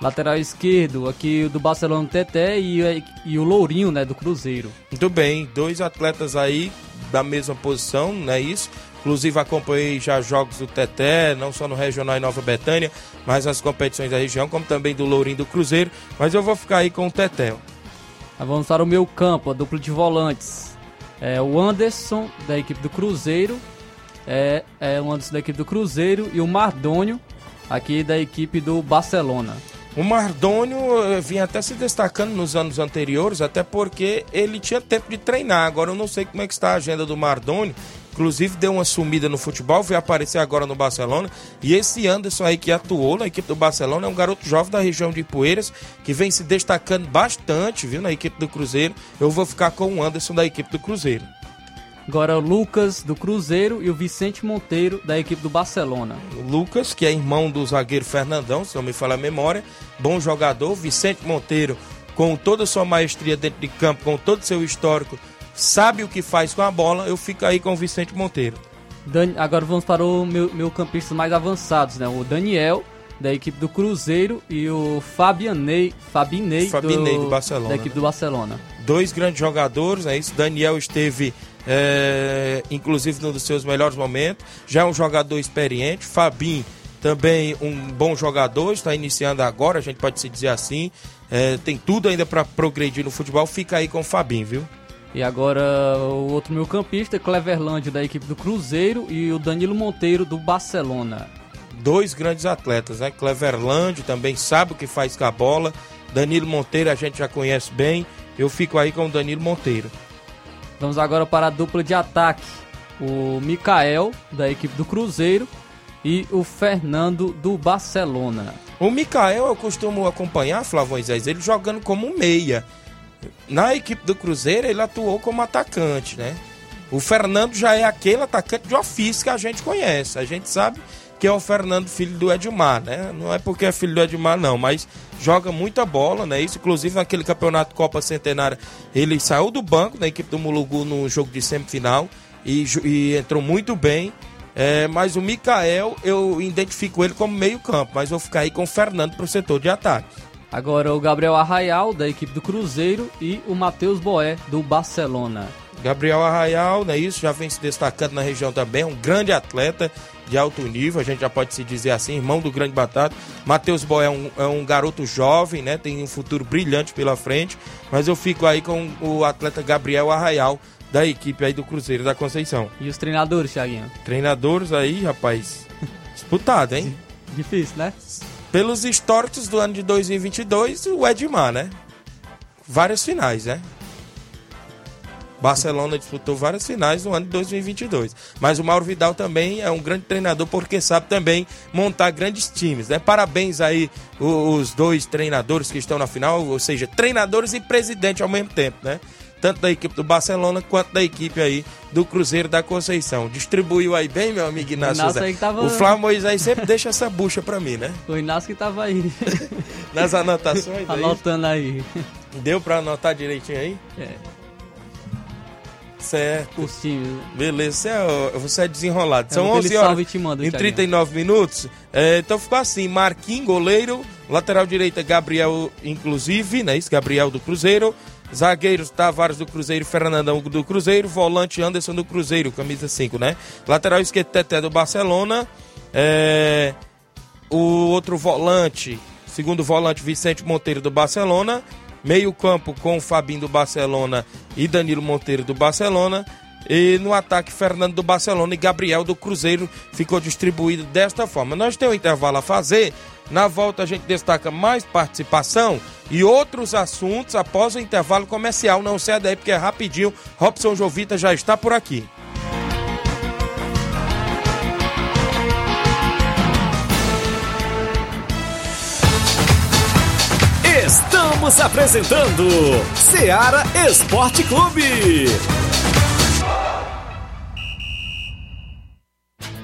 Lateral esquerdo, aqui do Barcelona, Teté e, e o Lourinho, né, do Cruzeiro. Muito bem, dois atletas aí da mesma posição, não é isso? Inclusive acompanhei já jogos do Teté, não só no Regional em Nova Betânia, mas nas competições da região, como também do Lourinho do Cruzeiro. Mas eu vou ficar aí com o Teté. vamos para o meu campo, a dupla de volantes. É o Anderson, da equipe do Cruzeiro. É, é o Anderson da equipe do Cruzeiro e o Mardônio, aqui da equipe do Barcelona. O Mardônio eh, vinha até se destacando nos anos anteriores, até porque ele tinha tempo de treinar. Agora eu não sei como é que está a agenda do Mardônio. Inclusive deu uma sumida no futebol, veio aparecer agora no Barcelona. E esse Anderson aí que atuou na equipe do Barcelona é um garoto jovem da região de Poeiras, que vem se destacando bastante, viu, na equipe do Cruzeiro. Eu vou ficar com o Anderson da equipe do Cruzeiro. Agora o Lucas do Cruzeiro e o Vicente Monteiro da equipe do Barcelona. O Lucas, que é irmão do zagueiro Fernandão, se não me falha a memória, bom jogador. Vicente Monteiro, com toda a sua maestria dentro de campo, com todo o seu histórico, sabe o que faz com a bola. Eu fico aí com o Vicente Monteiro. Dan- Agora vamos para o meu, meu campistas mais avançados, né? O Daniel da equipe do Cruzeiro e o Fabianei, Fabinei, Fabinei do Barcelona, da equipe né? do Barcelona. Dois grandes jogadores, é isso. Daniel esteve, é, inclusive, num dos seus melhores momentos. Já é um jogador experiente. Fabinho, também um bom jogador, está iniciando agora, a gente pode se dizer assim. É, tem tudo ainda para progredir no futebol. Fica aí com o Fabinho, viu? E agora o outro meu campista, Cleverland da equipe do Cruzeiro e o Danilo Monteiro do Barcelona. dois grandes atletas, né? Cleverland também sabe o que faz com a bola. Danilo Monteiro a gente já conhece bem. Eu fico aí com o Danilo Monteiro. Vamos agora para a dupla de ataque. O Mikael da equipe do Cruzeiro e o Fernando do Barcelona. O Mikael eu costumo acompanhar, Flávio Moisés, ele jogando como meia. Na equipe do Cruzeiro ele atuou como atacante, né? O Fernando já é aquele atacante de ofício que a gente conhece. A gente sabe que é o Fernando, filho do Edmar, né? Não é porque é filho do Edmar, não, mas joga muita bola, né? Isso, inclusive, naquele campeonato Copa Centenária, ele saiu do banco da equipe do Mulugu no jogo de semifinal e, e entrou muito bem. É, mas o Mikael, eu identifico ele como meio-campo, mas vou ficar aí com o Fernando para o setor de ataque. Agora o Gabriel Arraial, da equipe do Cruzeiro, e o Matheus Boé, do Barcelona. Gabriel Arraial, né, isso já vem se destacando na região também, é um grande atleta de alto nível, a gente já pode se dizer assim, irmão do grande batata. Matheus Boé é um, é um garoto jovem, né, tem um futuro brilhante pela frente, mas eu fico aí com o atleta Gabriel Arraial, da equipe aí do Cruzeiro da Conceição. E os treinadores, Thiaguinho? Treinadores aí, rapaz, disputado, hein? Difícil, né? Pelos históricos do ano de 2022, o Edmar, né? Várias finais, né? Barcelona disputou várias finais no ano de 2022. Mas o Mauro Vidal também é um grande treinador porque sabe também montar grandes times, né? Parabéns aí os dois treinadores que estão na final, ou seja, treinadores e presidente ao mesmo tempo, né? Tanto da equipe do Barcelona quanto da equipe aí do Cruzeiro da Conceição. Distribuiu aí bem, meu amigo Inácio. Inácio aí tava... O Flávio Moisés sempre deixa essa bucha pra mim, né? O Inácio que tava aí. Nas anotações. É Anotando aí. Deu pra anotar direitinho aí? É. Certo. Os times. Beleza, você é, você é desenrolado. É, São aquele 11 horas manda, em Thiaguinho. 39 minutos. É, então ficou assim: Marquinhos, goleiro. Lateral direita, Gabriel, inclusive, né? Isso, Gabriel do Cruzeiro. Zagueiros, Tavares do Cruzeiro, Fernandão do Cruzeiro. Volante, Anderson do Cruzeiro, camisa 5, né? Lateral esquerdo, Teté do Barcelona. É, o outro volante, segundo volante, Vicente Monteiro do Barcelona. Meio campo com Fabinho do Barcelona e Danilo Monteiro do Barcelona. E no ataque, Fernando do Barcelona e Gabriel do Cruzeiro ficou distribuído desta forma. Nós temos um intervalo a fazer. Na volta a gente destaca mais participação e outros assuntos após o intervalo comercial. Não sai daí porque é rapidinho. Robson Jovita já está por aqui. Estamos apresentando Seara Esporte Clube.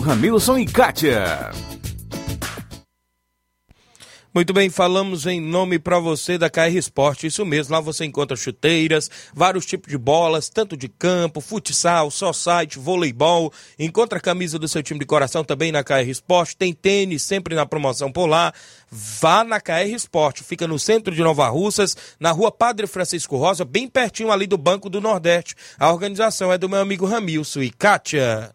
Ramilson e Kátia. Muito bem, falamos em nome para você da KR Esporte, isso mesmo, lá você encontra chuteiras, vários tipos de bolas, tanto de campo, futsal, society, voleibol, encontra a camisa do seu time de coração também na KR Esporte, tem tênis sempre na promoção por lá, vá na KR Esporte, fica no centro de Nova Russas, na rua Padre Francisco Rosa, bem pertinho ali do Banco do Nordeste. A organização é do meu amigo Ramilson e Kátia.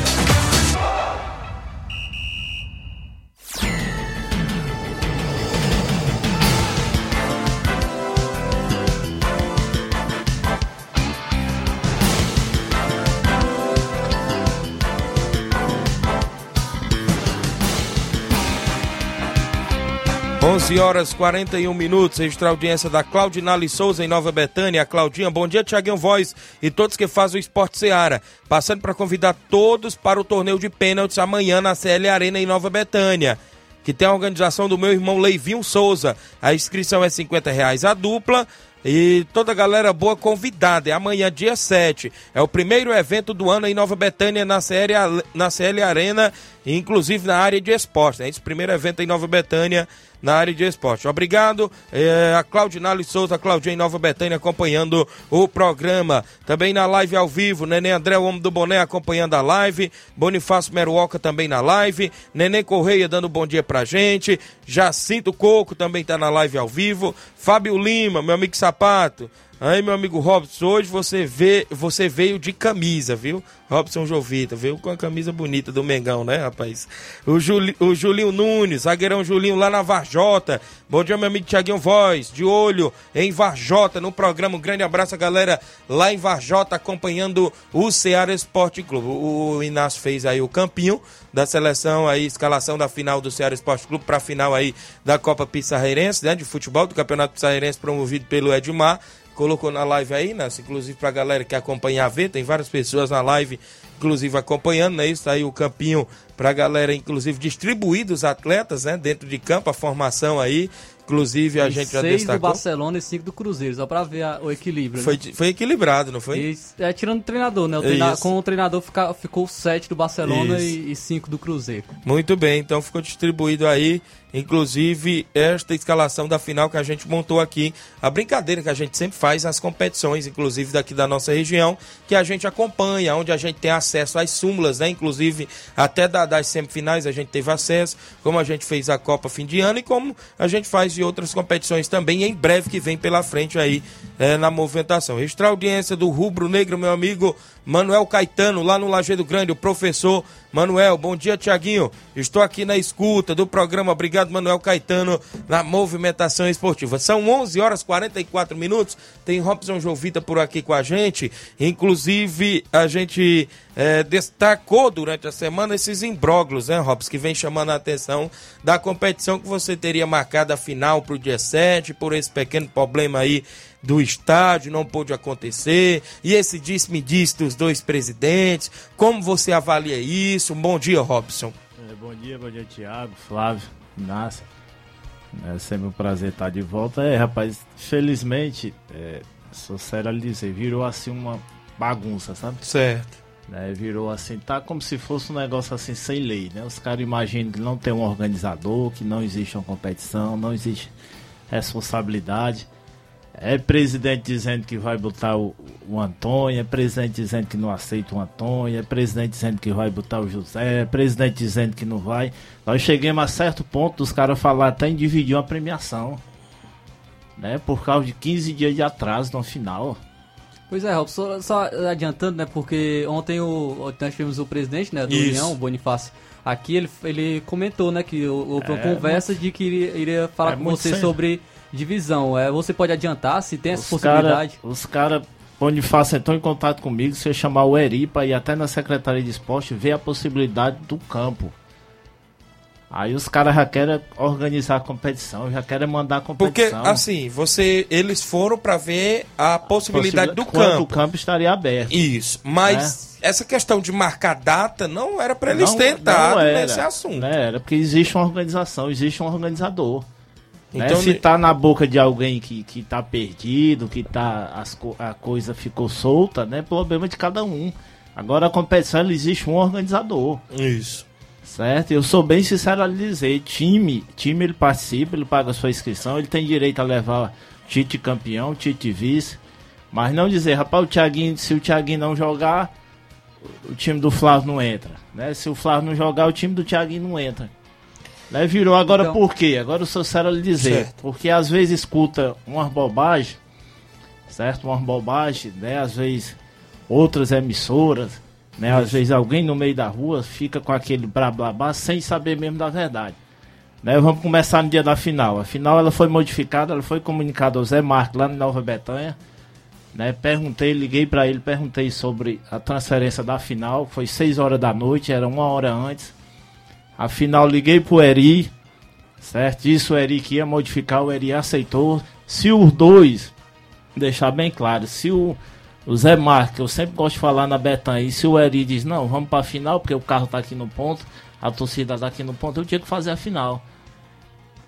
Onze horas 41 minutos, registrar a audiência da Claudinale Souza em Nova Betânia. Claudinha, bom dia, Tiaguinho Voz e todos que fazem o Esporte Seara. Passando para convidar todos para o torneio de pênaltis amanhã na CL Arena em Nova Betânia. Que tem a organização do meu irmão Leivinho Souza. A inscrição é 50 reais a dupla. E toda a galera boa convidada. É amanhã, dia 7. É o primeiro evento do ano em Nova Betânia, na CL, na CL Arena, inclusive na área de esporte. É esse primeiro evento em Nova Betânia, na área de esporte. Obrigado. É, a Claudinale Souza, Claudinha em Nova Betânia acompanhando o programa. Também na live ao vivo, Nenê André, o homem do boné, acompanhando a live. Bonifácio Meruoca também na live. Nenê Correia dando bom dia pra gente. Jacinto Coco também tá na live ao vivo. Fábio Lima, meu amigo Sapato. Aí, meu amigo Robson, hoje você vê, você veio de camisa, viu? Robson Jovita, veio com a camisa bonita do Mengão, né, rapaz? O, Juli, o Julinho Nunes, zagueirão Julinho lá na Varjota. Bom dia, meu amigo Tiaguinho Voz, de olho em Varjota, no programa. Um grande abraço galera lá em Varjota, acompanhando o Ceará Esporte Clube. O Inácio fez aí o campinho da seleção, aí, escalação da final do Ceará Esporte Clube para a final aí da Copa Pissarreirense, né, de futebol, do Campeonato Pissarreirense promovido pelo Edmar colocou na live aí, né? Inclusive pra galera que acompanha a ver, tem várias pessoas na live, inclusive acompanhando, né? Isso aí o campinho pra galera, inclusive distribuir os atletas, né? Dentro de campo, a formação aí. Inclusive a gente já destacou. do Barcelona e cinco do Cruzeiro, só pra ver a- o equilíbrio. Foi, né? foi equilibrado, não foi? É, tirando o treinador, né? O treina- com o treinador fica- ficou sete do Barcelona Isso. e, e cinco do Cruzeiro. Muito bem, então ficou distribuído aí, inclusive, esta escalação da final que a gente montou aqui. A brincadeira que a gente sempre faz nas competições, inclusive daqui da nossa região, que a gente acompanha, onde a gente tem acesso às súmulas, né? Inclusive, até da- das semifinais a gente teve acesso, como a gente fez a Copa fim de ano e como a gente faz de outras competições também, em breve que vem pela frente aí eh, na movimentação. Registrar a audiência do Rubro Negro, meu amigo Manuel Caetano, lá no Lajeado Grande, o professor Manuel. Bom dia, Tiaguinho. Estou aqui na escuta do programa. Obrigado, Manuel Caetano, na movimentação esportiva. São 11 horas e 44 minutos. Tem Robson Jovita por aqui com a gente. Inclusive, a gente eh, destacou durante a semana esses imbróglios, né, Robson, que vem chamando a atenção da competição que você teria marcado a final para o dia 7, por esse pequeno problema aí do estádio, não pôde acontecer, e esse disse-me-disse dos dois presidentes, como você avalia isso? Bom dia, Robson. É, bom dia, bom dia, Thiago, Flávio, Inácio. É sempre um prazer estar de volta. É, rapaz, felizmente, é, sou sério a lhe dizer, virou assim uma bagunça, sabe? Certo. Né, virou assim, tá como se fosse um negócio assim sem lei, né? Os caras imaginam que não tem um organizador, que não existe uma competição, não existe responsabilidade. É presidente dizendo que vai botar o, o Antônio, é presidente dizendo que não aceita o Antônio, é presidente dizendo que vai botar o José, é presidente dizendo que não vai. Nós chegamos a certo ponto dos caras falar até em dividir uma premiação. Né, por causa de 15 dias de atraso no final. Pois é, Robson, só, só adiantando, né? Porque ontem o, nós tivemos o presidente né, do Isso. União, o Bonifácio, aqui, ele, ele comentou, né, que houve uma É, conversa de que iria, iria falar é com muito você sério. sobre divisão. É, você pode adiantar se tem essa Os cara- possibilidade? Os caras, Bonifácio entrou em contato comigo, se eu chamar o Eri para ir até na Secretaria de Esporte ver a possibilidade do campo. Aí os caras já querem organizar a competição, já querem mandar a Porque, competição. assim, você, eles foram para ver a possibilidade do Quando campo. o campo estaria aberto. Isso, mas essa questão de marcar data não era para eles era, nesse assunto. Né? Era porque existe uma organização, existe um organizador. Né? Então, Se ne- tá na boca de alguém que, que tá perdido, que tá as, a coisa ficou solta, né? Problema de cada um. Agora a competição existe um organizador, Isso. Certo? Eu sou bem sincero a lhe dizer, time, time ele participa, ele paga sua inscrição, ele tem direito a levar Tite campeão, Tite vice, mas não dizer, rapaz, o Thiaguinho, se o Thiaguinho não jogar, o time do Flávio não entra, né? Se o Flávio não jogar, o time do Thiaguinho não entra. Né? Virou agora Então- por quê? Agora eu sou sério a lhe dizer. Certo. Porque às vezes escuta umas bobagens, certo? Umas bobagens, né? Às vezes outras emissoras, né? Às vezes alguém no meio da rua fica com aquele blá blá blá sem saber mesmo da verdade. Né? Vamos começar no dia da final. A final ela foi modificada, ela foi comunicada ao Zé Marco lá em Nova Betânia. Né? Perguntei, liguei para ele, perguntei sobre a transferência da final. Foi 6 horas da noite, era uma hora antes. A final liguei pro Eri, certo? Disse o Eri que ia modificar, o Eri aceitou. Se os dois, deixar bem claro, se o, o Zé Marques, que eu sempre gosto de falar na Betânia, e se o Eri diz, não, vamos pra final, porque o carro tá aqui no ponto, a torcida tá aqui no ponto, eu tinha que fazer a final.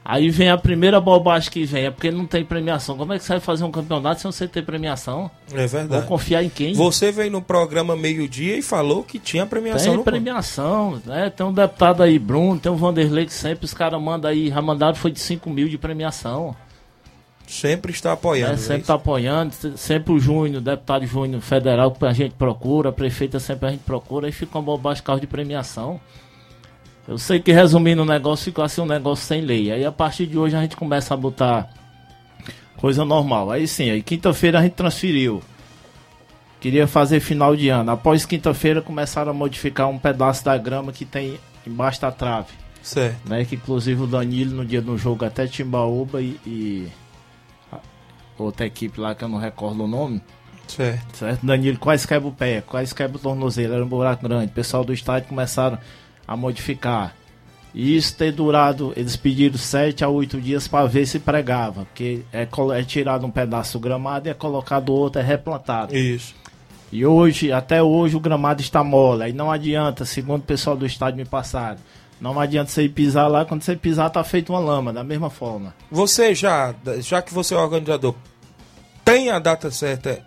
Aí vem a primeira bobagem que vem, é porque não tem premiação. Como é que você vai fazer um campeonato sem você ter premiação? É Vou verdade. confiar em quem? Você veio no programa meio-dia e falou que tinha premiação Tem premiação, né? Tem um deputado aí, Bruno, tem um Vanderlei que sempre os caras mandam aí, já mandaram foi de 5 mil de premiação. Sempre está apoiando. Sempre é tá apoiando, se- sempre o Júnior, o deputado Júnior federal que a gente procura, a prefeita sempre a gente procura, aí fica uma bobagem carro de premiação. Eu sei que resumindo o negócio, ficou assim um negócio sem lei. Aí a partir de hoje a gente começa a botar Coisa normal. Aí sim, aí quinta-feira a gente transferiu. Queria fazer final de ano. Após quinta-feira começaram a modificar um pedaço da grama que tem embaixo da trave. Certo. Né? Que inclusive o Danilo no dia do jogo até Timbaúba e, e outra equipe lá que eu não recordo o nome. Certo. Certo? Danilo quase quebra o pé, quase quebra o tornozelo, era um buraco grande. O pessoal do estádio começaram a modificar. E isso ter durado, eles pediram 7 a 8 dias para ver se pregava. Porque é, é tirado um pedaço do gramado e é colocado outro, é replantado. Isso. E hoje, até hoje, o gramado está mole. Aí não adianta, segundo o pessoal do estádio me passaram. Não adianta você ir pisar lá, quando você pisar tá feito uma lama, da mesma forma. Você já, já que você é organizador, tem a data certa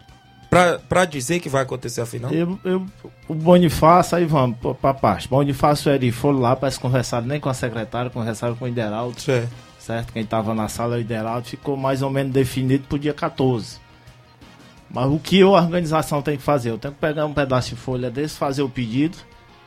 pra dizer que vai acontecer a final? Eu, eu, o Bonifácio, aí vamos pô, pra parte. Bonifácio e o Eri foram lá, parece que conversaram nem com a secretária, conversaram com o Ideraldo, Certo. certo? Quem tava na sala, o Ideraldo, ficou mais ou menos definido pro dia 14. Mas o que a organização tem que fazer? Eu tenho que pegar um pedaço de folha desse, fazer o pedido,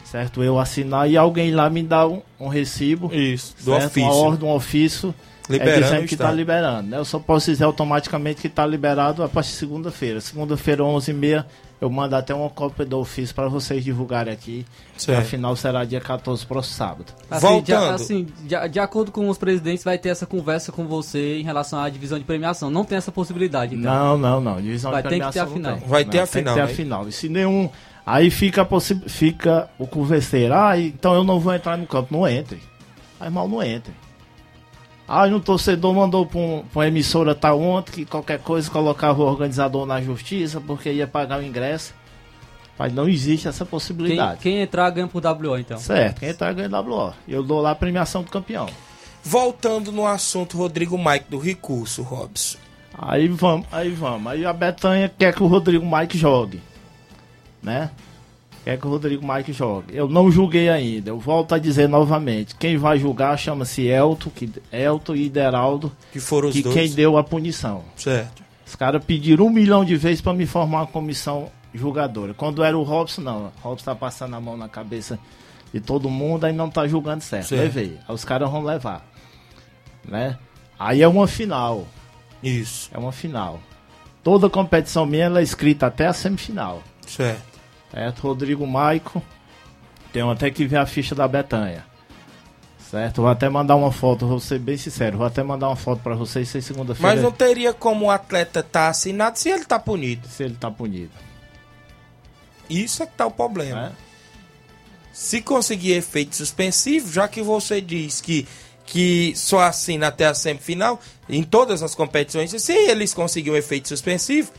certo? Eu assinar e alguém lá me dá um, um recibo, Isso. Do certo? ofício. Uma ordem, um ofício, é Liberando dizendo o que está estado. liberando. Né? Eu só posso dizer automaticamente que está liberado a partir de segunda-feira. Segunda-feira, 11h30, eu mando até uma cópia do ofício para vocês divulgarem aqui. Certo. Afinal, será dia 14 próximo sábado. Assim, de, Voltando. assim, de, de acordo com os presidentes, vai ter essa conversa com você em relação à divisão de premiação. Não tem essa possibilidade, então. Não, não, não. Divisão Vai de ter que ter a premiação final. tem. Vai ter Não, a tem final, que ter né? a final. E se nenhum... Aí fica, fica o converseiro. Ah, então eu não vou entrar no campo. Não entre. Aí mal não entre. Ah, e um torcedor mandou pra, um, pra uma emissora tal ontem que qualquer coisa colocava o organizador na justiça porque ia pagar o ingresso. Mas não existe essa Quem, possibilidade. quem entrar ganha por WO, então. Certo, quem entrar ganha WO. Eu dou lá a premiação do campeão. Voltando no assunto Rodrigo Mike do recurso, Robson. Aí vamos, aí vamos. Aí a Betanha quer que o Rodrigo Mike jogue. Né? Quer que o Rodrigo Mike jogue. Eu não julguei ainda. Eu volto a dizer novamente. Quem vai julgar chama-se Elton, que, Elton e Ideraldo, Que foram os que dois. quem deu a punição. Certo. Os caras pediram um milhão de vezes para me formar uma comissão julgadora. Quando era o Robson, não. O Robson tá passando a mão na cabeça de todo mundo, aí não tá julgando certo. Certo. Levei. Aí os caras vão levar. Né? Aí é uma final. Isso. É uma final. Toda competição minha ela é escrita até a semifinal. Certo. Certo? Rodrigo Maico. Tenho até que ver a ficha da Betanha. Certo? Vou até mandar uma foto, vou ser bem sincero. Vou até mandar uma foto pra vocês se segunda-feira. Mas não teria como o atleta estar assinado se ele tá punido. Se ele tá punido. Isso é que tá o problema. Né? Se conseguir efeito suspensivo, já que você diz que, que só assina até a semifinal, em todas as competições, se eles conseguirem um efeito suspensivo,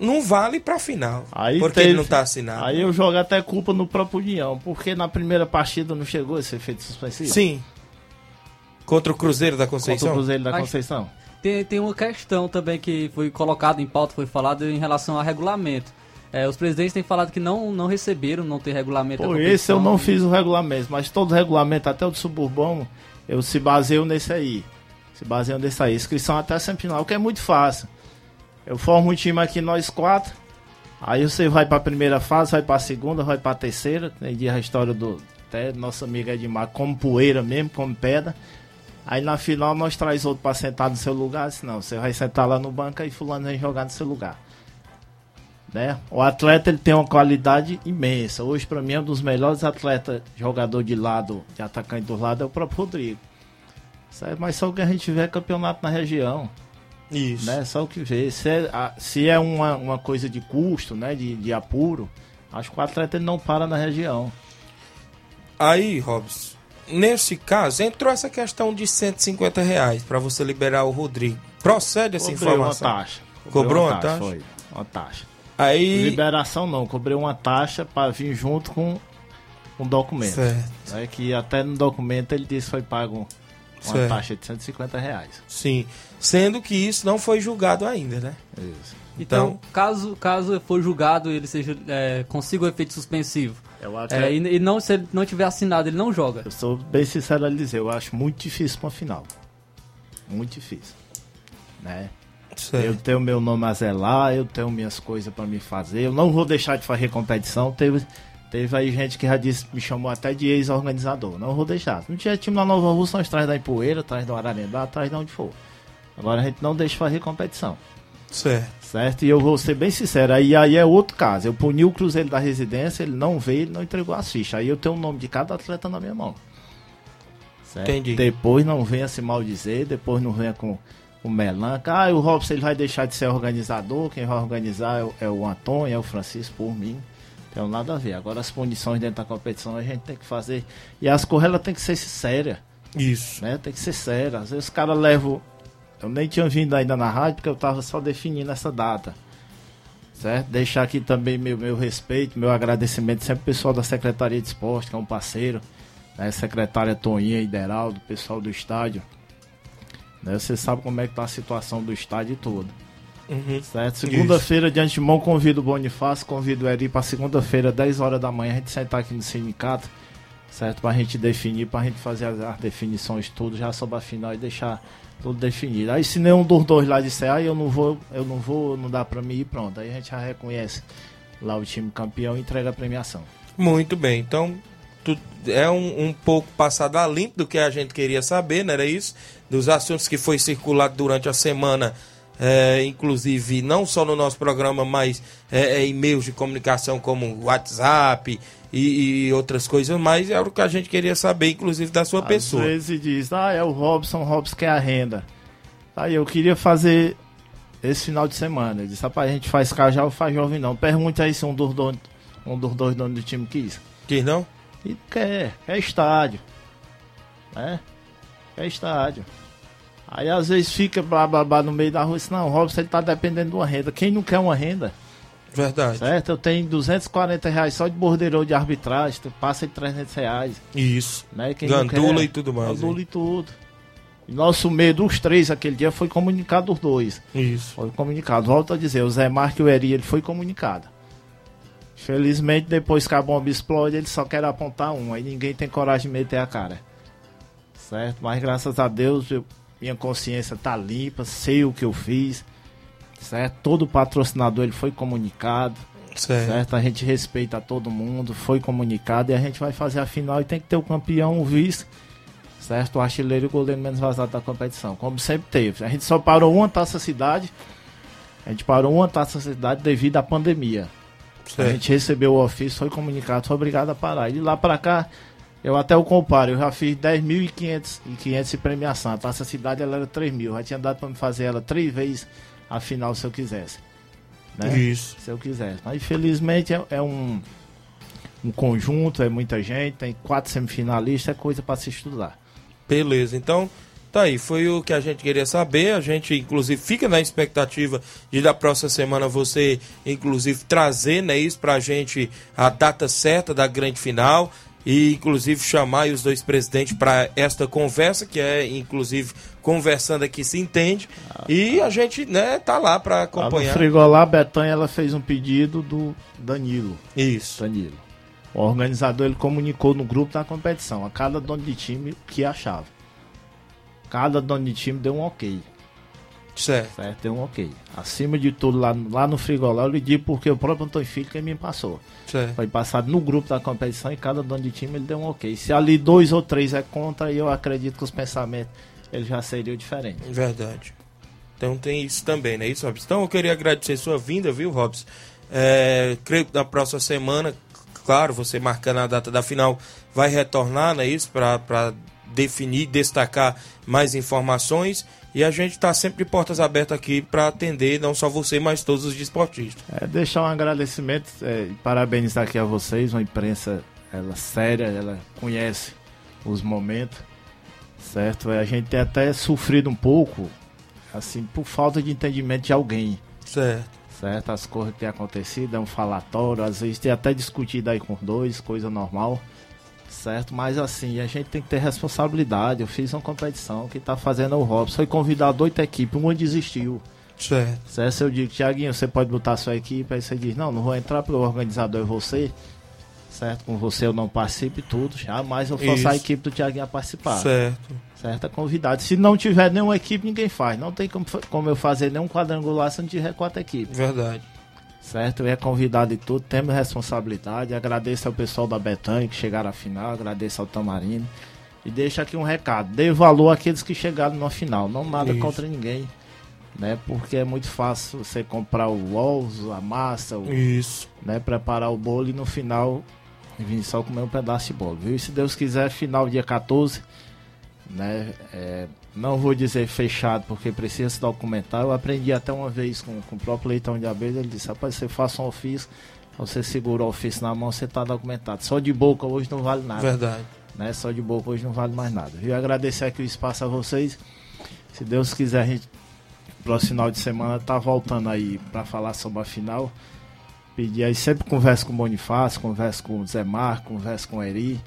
não vale pra final. Aí porque teve- ele não tá assinado. Aí eu jogo até culpa no próprio União. Porque na primeira partida não chegou esse efeito suspensivo? Sim. Contra o Cruzeiro da Contra o Conceição? Cruzeiro da Conceição. Tem, tem uma questão também que foi colocada em pauta, foi falado em relação ao regulamento. É, os presidentes têm falado que não, não receberam, não tem regulamento. Pô, competição. esse eu não fiz o regulamento, mas todo regulamento, até o do suburbão, eu se baseio nesse aí. Se baseio nesse aí. Inscrição até a semifinal, que é muito fácil. Eu formo um time aqui, nós quatro. Aí você vai pra primeira fase, vai pra segunda, vai pra terceira. Tem dia a história do até nosso amigo Edmar, como poeira mesmo, como pedra. Aí na final nós traz outro pra sentar no seu lugar. Senão, você vai sentar lá no banco e fulano vem jogar no seu lugar né? O atleta ele tem uma qualidade imensa. Hoje para mim é um dos melhores atletas, jogador de lado, de atacante do lado é o próprio Rodrigo. Mas só que a gente vê é campeonato na região, Isso. né? Só o que vê. Se é, a- se é uma, uma coisa de custo, né? De, de apuro, acho que o atleta não para na região. Aí, Robson, nesse caso, entrou essa questão de 150 reais pra você liberar o Rodrigo. Procede essa Cobrei uma informação? taxa. Cobrou uma taxa? Foi, uma taxa. Aí. Liberação não, cobrei uma taxa para vir junto com um documento. Certo. Né, que até no documento ele disse que foi pago uma Certo. taxa de 150 reais. Sim. Sendo que isso não foi julgado ainda, né? Isso. Então, Então- caso, caso for julgado ele seja é, consiga o efeito suspensivo Eu acho é, e, e não, se ele não tiver assinado, ele não joga. Eu sou bem sincero a lhe dizer, eu acho muito difícil para final. Muito difícil. Né? Eu tenho meu nome a zelar, eu tenho minhas coisas para me fazer. Eu não vou deixar de fazer competição. Teve, teve aí gente que já disse, me chamou até de ex-organizador. Não vou deixar. Se não tiver time na Nova Rússia, nós traz da Ipoeira, traz do Ararendá, traz de onde for. Agora a gente não deixa fazer competição. Certo. Certo? E eu vou ser bem sincero, aí, aí é outro caso. Eu puni o Cruzeiro da residência, ele não veio, ele não entregou as fichas. Aí eu tenho o nome de cada atleta na minha mão. Certo? Entendi. Depois não venha se maldizer, depois não venha com o Melanca. Ah, o Robson ele vai deixar de ser organizador, quem vai organizar é o, é o Antônio, é o Francisco, por mim. Tem nada a ver. Agora as punições dentro da competição a gente tem que fazer. E as correlas tem que ser sérias. Isso. Né? Tem que ser sério. Às vezes os caras levam. Eu nem tinha vindo ainda na rádio porque eu tava só definindo essa data. Certo? Deixar aqui também meu, meu respeito, meu agradecimento sempre ao pessoal da Secretaria de Esporte, que é um parceiro. Né? Secretária Toninha Ideraldo, pessoal do estádio. Né? Você sabe como é que tá a situação do estádio todo. Uhum. Certo? Segunda-feira, de antemão, convido o Bonifácio, convido o Eri para segunda-feira, 10 horas da manhã, a gente sentar aqui no sindicato, certo? Para a gente definir, para a gente fazer as, as, definições tudo já sobre a final e deixar tudo definido. Aí se nenhum dos dois lá disser, ah, eu não vou, eu não vou, não dá para mim ir, pronto. Aí a gente já reconhece lá o time campeão e entrega a premiação. Muito bem, então tu, é um, um pouco passado a limpo do que a gente queria saber, não era isso? Dos assuntos que foi circulado durante a semana é, inclusive não só no nosso programa, mas é, é, e-mails de comunicação como WhatsApp e, e, outras coisas, mas era o que a gente queria saber, inclusive da sua Às pessoa. Às vezes diz, ah, é o Robson, Robson quer a renda. Aí eu queria fazer esse final de semana. Ele disse, rapaz, a gente faz cajal ou faz jovem não. Pergunta aí se um dos, donos, um dos dois donos do time quis. Quis não? E quer, quer estádio. Né? Quer estádio. Aí às vezes fica blá, blá, blá no meio da rua e diz, não, Robson ele tá dependendo de uma renda. Quem não quer uma renda? Verdade. Certo? Eu tenho 240 reais só de bordeiro de arbitragem, passa de 300 reais. Isso. Né? Quem Gandula e tudo mais. Gandula hein? e tudo. E nosso meio dos três aquele dia foi comunicado os dois. Isso. Foi comunicado. Volto a dizer, o Zé Marque e o Eri, ele foi comunicado. Felizmente, depois que a bomba explode, ele só quer apontar um. Aí ninguém tem coragem de meter a cara. Certo? Mas graças a Deus, eu, minha consciência tá limpa, sei o que eu fiz, certo? Todo patrocinador ele foi comunicado, certo? certo? A gente respeita todo mundo, foi comunicado e a gente vai fazer a final e tem que ter o campeão, o vice, certo? O artilheiro e o goleiro menos vazado da competição, como sempre teve. A gente só parou uma taça cidade, a gente parou uma taça cidade devido à pandemia. Certo. A gente recebeu o ofício, foi comunicado, foi obrigado a parar. E de lá para cá, eu até o comparo, eu já fiz 10.500 de premiação. A Taça Cidade ela era 3 mil. Já tinha dado para me fazer ela três vezes a final se eu quisesse. Né? Isso. Se eu quisesse. Mas infelizmente é, é um, um conjunto, é muita gente, tem quatro semifinalistas, é coisa para se estudar. Beleza, então tá aí, foi o que a gente queria saber. A gente, inclusive, fica na expectativa de da próxima semana você, inclusive, trazer né, isso pra gente a data certa da grande final e inclusive chamar os dois presidentes para esta conversa, que é inclusive conversando aqui se entende. Ah, e a gente, né, tá lá para acompanhar. A Frigolá Betânia ela fez um pedido do Danilo. Isso. Danilo. O organizador ele comunicou no grupo da competição a cada dono de time que achava. Cada dono de time deu um ok. Certo. Certo, deu um ok. Acima de tudo, lá, lá no Frigolá, eu lhe digo porque o próprio Antônio Filho que me passou. Certo. Foi passado no grupo da competição e cada dono de time ele deu um ok. Se ali dois ou três é contra, eu acredito que os pensamentos ele já seriam diferentes. Verdade. Então tem isso também, né? Isso, Robson. Então eu queria agradecer sua vinda, viu, Robson? É, creio que na próxima semana, claro, você marcando a data da final, vai retornar, né? Isso, para definir, destacar mais informações. E a gente está sempre de portas abertas aqui para atender não só você, mas todos os desportistas. É, deixar um agradecimento é, e parabenizar aqui a vocês, uma imprensa ela séria, ela conhece os momentos, certo? É, a gente tem até sofrido um pouco, assim, por falta de entendimento de alguém. Certo. Certo? As coisas que têm acontecido, é um falatório, às vezes tem até discutido aí com dois, coisa normal certo? Mas assim, a gente tem que ter responsabilidade. Eu fiz uma competição que tá fazendo o Robson. Foi convidado oito equipes, uma desistiu. Certo. Certo? Eu digo, Tiaguinho, você pode botar sua equipe. Aí você diz, não, não vou entrar pelo organizador é você. Certo? Com você eu não participe tudo. Jamais eu faço a equipe do Tiaguinho a participar. Certo. Certo? É convidado. Se não tiver nenhuma equipe, ninguém faz. Não tem como, como eu fazer nenhum quadrangular se não tiver quatro equipes. Verdade certo? É convidado e tudo, temos responsabilidade. Agradeço ao pessoal da Betânia que chegaram à final, agradeço ao Tamarino, E deixa aqui um recado: dê valor àqueles que chegaram no final. Não nada Isso. contra ninguém. Né? Porque é muito fácil você comprar o ovos, a massa, o, Isso. né? preparar o bolo e no final vir só comer um pedaço de bolo. Viu? E se Deus quiser, final dia 14. Né? É, não vou dizer fechado porque precisa se documentar. Eu aprendi até uma vez com, com o próprio leitão de abelha. Ele disse: Rapaz, você faça um ofício, você segura o ofício na mão, você está documentado. Só de boca hoje não vale nada Verdade. né? Só de boca hoje não vale mais nada. E agradecer aqui o espaço a vocês. Se Deus quiser, a gente, próximo final de semana, tá voltando aí para falar sobre a final. Pedir aí, sempre converso com o Bonifácio, converso com o Zé Marco, converso com o Eri.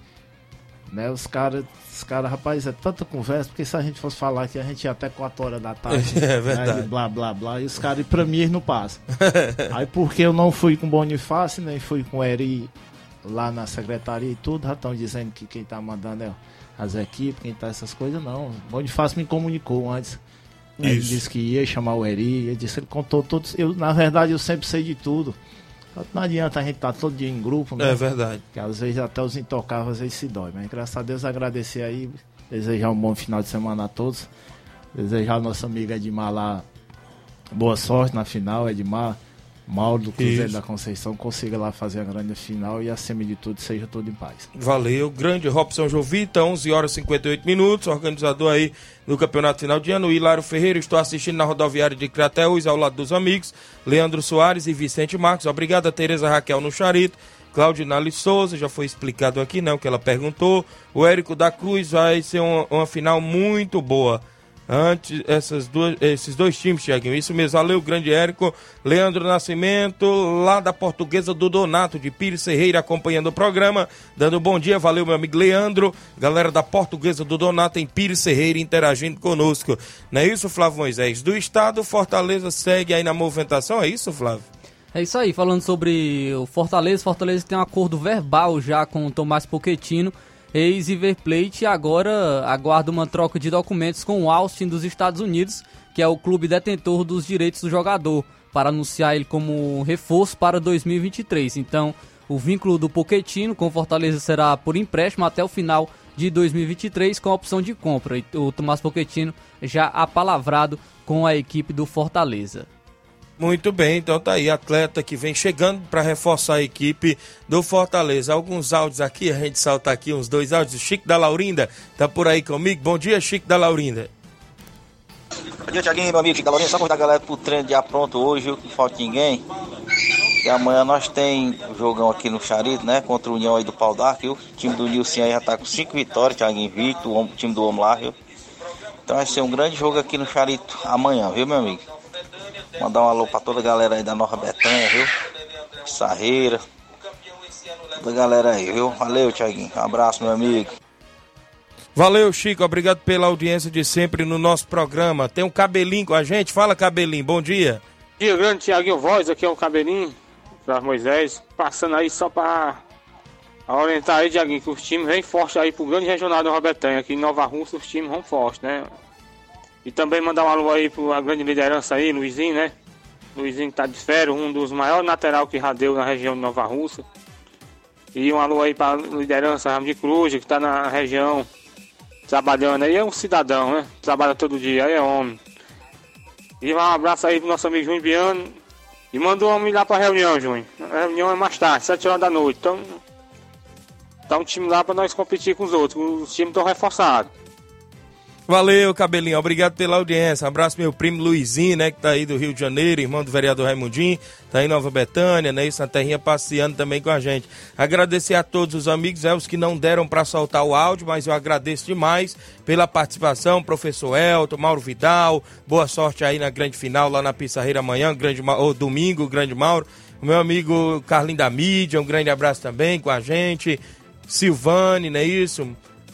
Né? Os caras, os cara, rapaz, é tanta conversa, porque se a gente fosse falar aqui, a gente ia até 4 horas da tarde. É verdade. Né? Blá, blá, blá. E os caras, pra mim, eles não passam. aí porque eu não fui com o Bonifácio, nem fui com o Eri lá na secretaria e tudo, já estão dizendo que quem tá mandando é as equipes, quem tá essas coisas, não. O Bonifácio me comunicou antes. Ele disse que ia chamar o Eri, ele disse, ele contou todos. Eu, na verdade, eu sempre sei de tudo. Não adianta a gente estar todo dia em grupo, né? É verdade. Que às vezes até os intocáveis às vezes se dói. Mas graças a Deus agradecer aí, desejar um bom final de semana a todos. Desejar ao nosso amigo Edmar lá boa sorte na final, Edmar. Mauro do Cruzeiro Isso. da Conceição consiga lá fazer a grande final e acima de tudo seja tudo em paz. Valeu, grande Robson Jovita, 11 horas e 58 minutos, organizador aí do Campeonato Final de Ano. Hilário Ferreira, estou assistindo na rodoviária de Crateus, ao lado dos amigos, Leandro Soares e Vicente Marcos. Obrigado a Tereza Raquel no Charito. Claudinale Souza, já foi explicado aqui, né, o que ela perguntou. O Érico da Cruz vai ser uma, uma final muito boa. Antes, essas duas, esses dois times, Tiaguinho. Isso mesmo, valeu, grande Érico. Leandro Nascimento, lá da portuguesa do Donato, de Pires Ferreira, acompanhando o programa. Dando um bom dia, valeu, meu amigo Leandro. Galera da portuguesa do Donato em Pires Ferreira interagindo conosco. Não é isso, Flávio Moisés? Do estado, Fortaleza segue aí na movimentação, é isso, Flávio? É isso aí, falando sobre o Fortaleza, Fortaleza tem um acordo verbal já com o Tomás Pochettino, ex-River Plate, agora aguarda uma troca de documentos com o Austin dos Estados Unidos, que é o clube detentor dos direitos do jogador, para anunciar ele como reforço para 2023. Então, o vínculo do Pochettino com Fortaleza será por empréstimo até o final de 2023 com a opção de compra. O Tomás Pochettino já apalavrado com a equipe do Fortaleza. Muito bem, então tá aí, atleta que vem chegando para reforçar a equipe do Fortaleza. Alguns áudios aqui, a gente salta aqui uns dois áudios. Chico da Laurinda tá por aí comigo. Bom dia, Chico da Laurinda. Bom dia, Tiaguinho, meu amigo Chico da Lourinha. Só convidar a galera pro treino já pronto hoje, não falta ninguém. E amanhã nós tem o jogão aqui no Charito, né? Contra o União aí do Pau d'Arco, viu? O time do Nilson aí já tá com cinco vitórias, Tiaguinho Victor, o time do homem lá, viu? Então vai ser um grande jogo aqui no Charito amanhã, viu, meu amigo? Mandar um alô pra toda a galera aí da Nova Betânia, viu? Sarreira. Toda a galera aí, viu? Valeu, Tiaguinho. Um abraço, meu amigo. Valeu, Chico. Obrigado pela audiência de sempre no nosso programa. Tem um cabelinho com a gente. Fala, cabelinho. Bom dia. Dia grande, Tiaguinho Voz, aqui é o Cabelinho, para Moisés, passando aí só para orientar aí, Tiaguinho, que os times vêm forte aí pro grande regional da Robertanha, aqui em Nova Rússia os times vão forte, né? E também mandar um alô aí pra grande liderança aí, Luizinho, né? Luizinho que tá de férias, um dos maiores lateral que já deu na região de Nova Rússia. E um alô aí pra liderança Ramo de Cruz, que tá na região trabalhando aí, é um cidadão, né? Trabalha todo dia, aí é homem. E um abraço aí pro nosso amigo Júnior Biano. E manda o homem lá pra reunião, Júnior. A reunião é mais tarde, 7 horas da noite. Então, tá um time lá pra nós competir com os outros. Os times estão reforçados. Valeu, cabelinho. Obrigado pela audiência. Um abraço, meu primo Luizinho, né? Que tá aí do Rio de Janeiro, irmão do vereador Raimundinho. Tá aí em Nova Betânia, né? Isso na terrinha passeando também com a gente. Agradecer a todos os amigos, é, os que não deram para soltar o áudio, mas eu agradeço demais pela participação. Professor Elton, Mauro Vidal. Boa sorte aí na grande final, lá na Pissarreira amanhã, grande, ou domingo, grande Mauro. O meu amigo Carlinho da Mídia, um grande abraço também com a gente. Silvane, não é isso?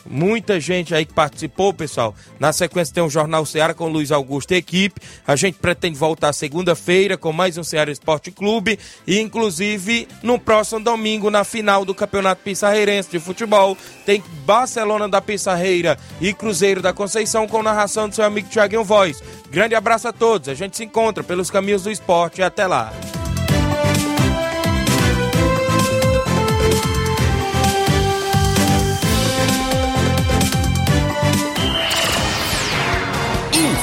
Muita gente aí que participou, pessoal. Na sequência tem o Jornal Ceará com Luiz Augusto e equipe. A gente pretende voltar segunda-feira com mais um Ceará Esporte Clube. E, inclusive, no próximo domingo, na final do Campeonato Pissarreirense de Futebol, tem Barcelona da Pissarreira e Cruzeiro da Conceição com narração do seu amigo Thiaguinho Voz. Grande abraço a todos. A gente se encontra pelos caminhos do esporte. E até lá.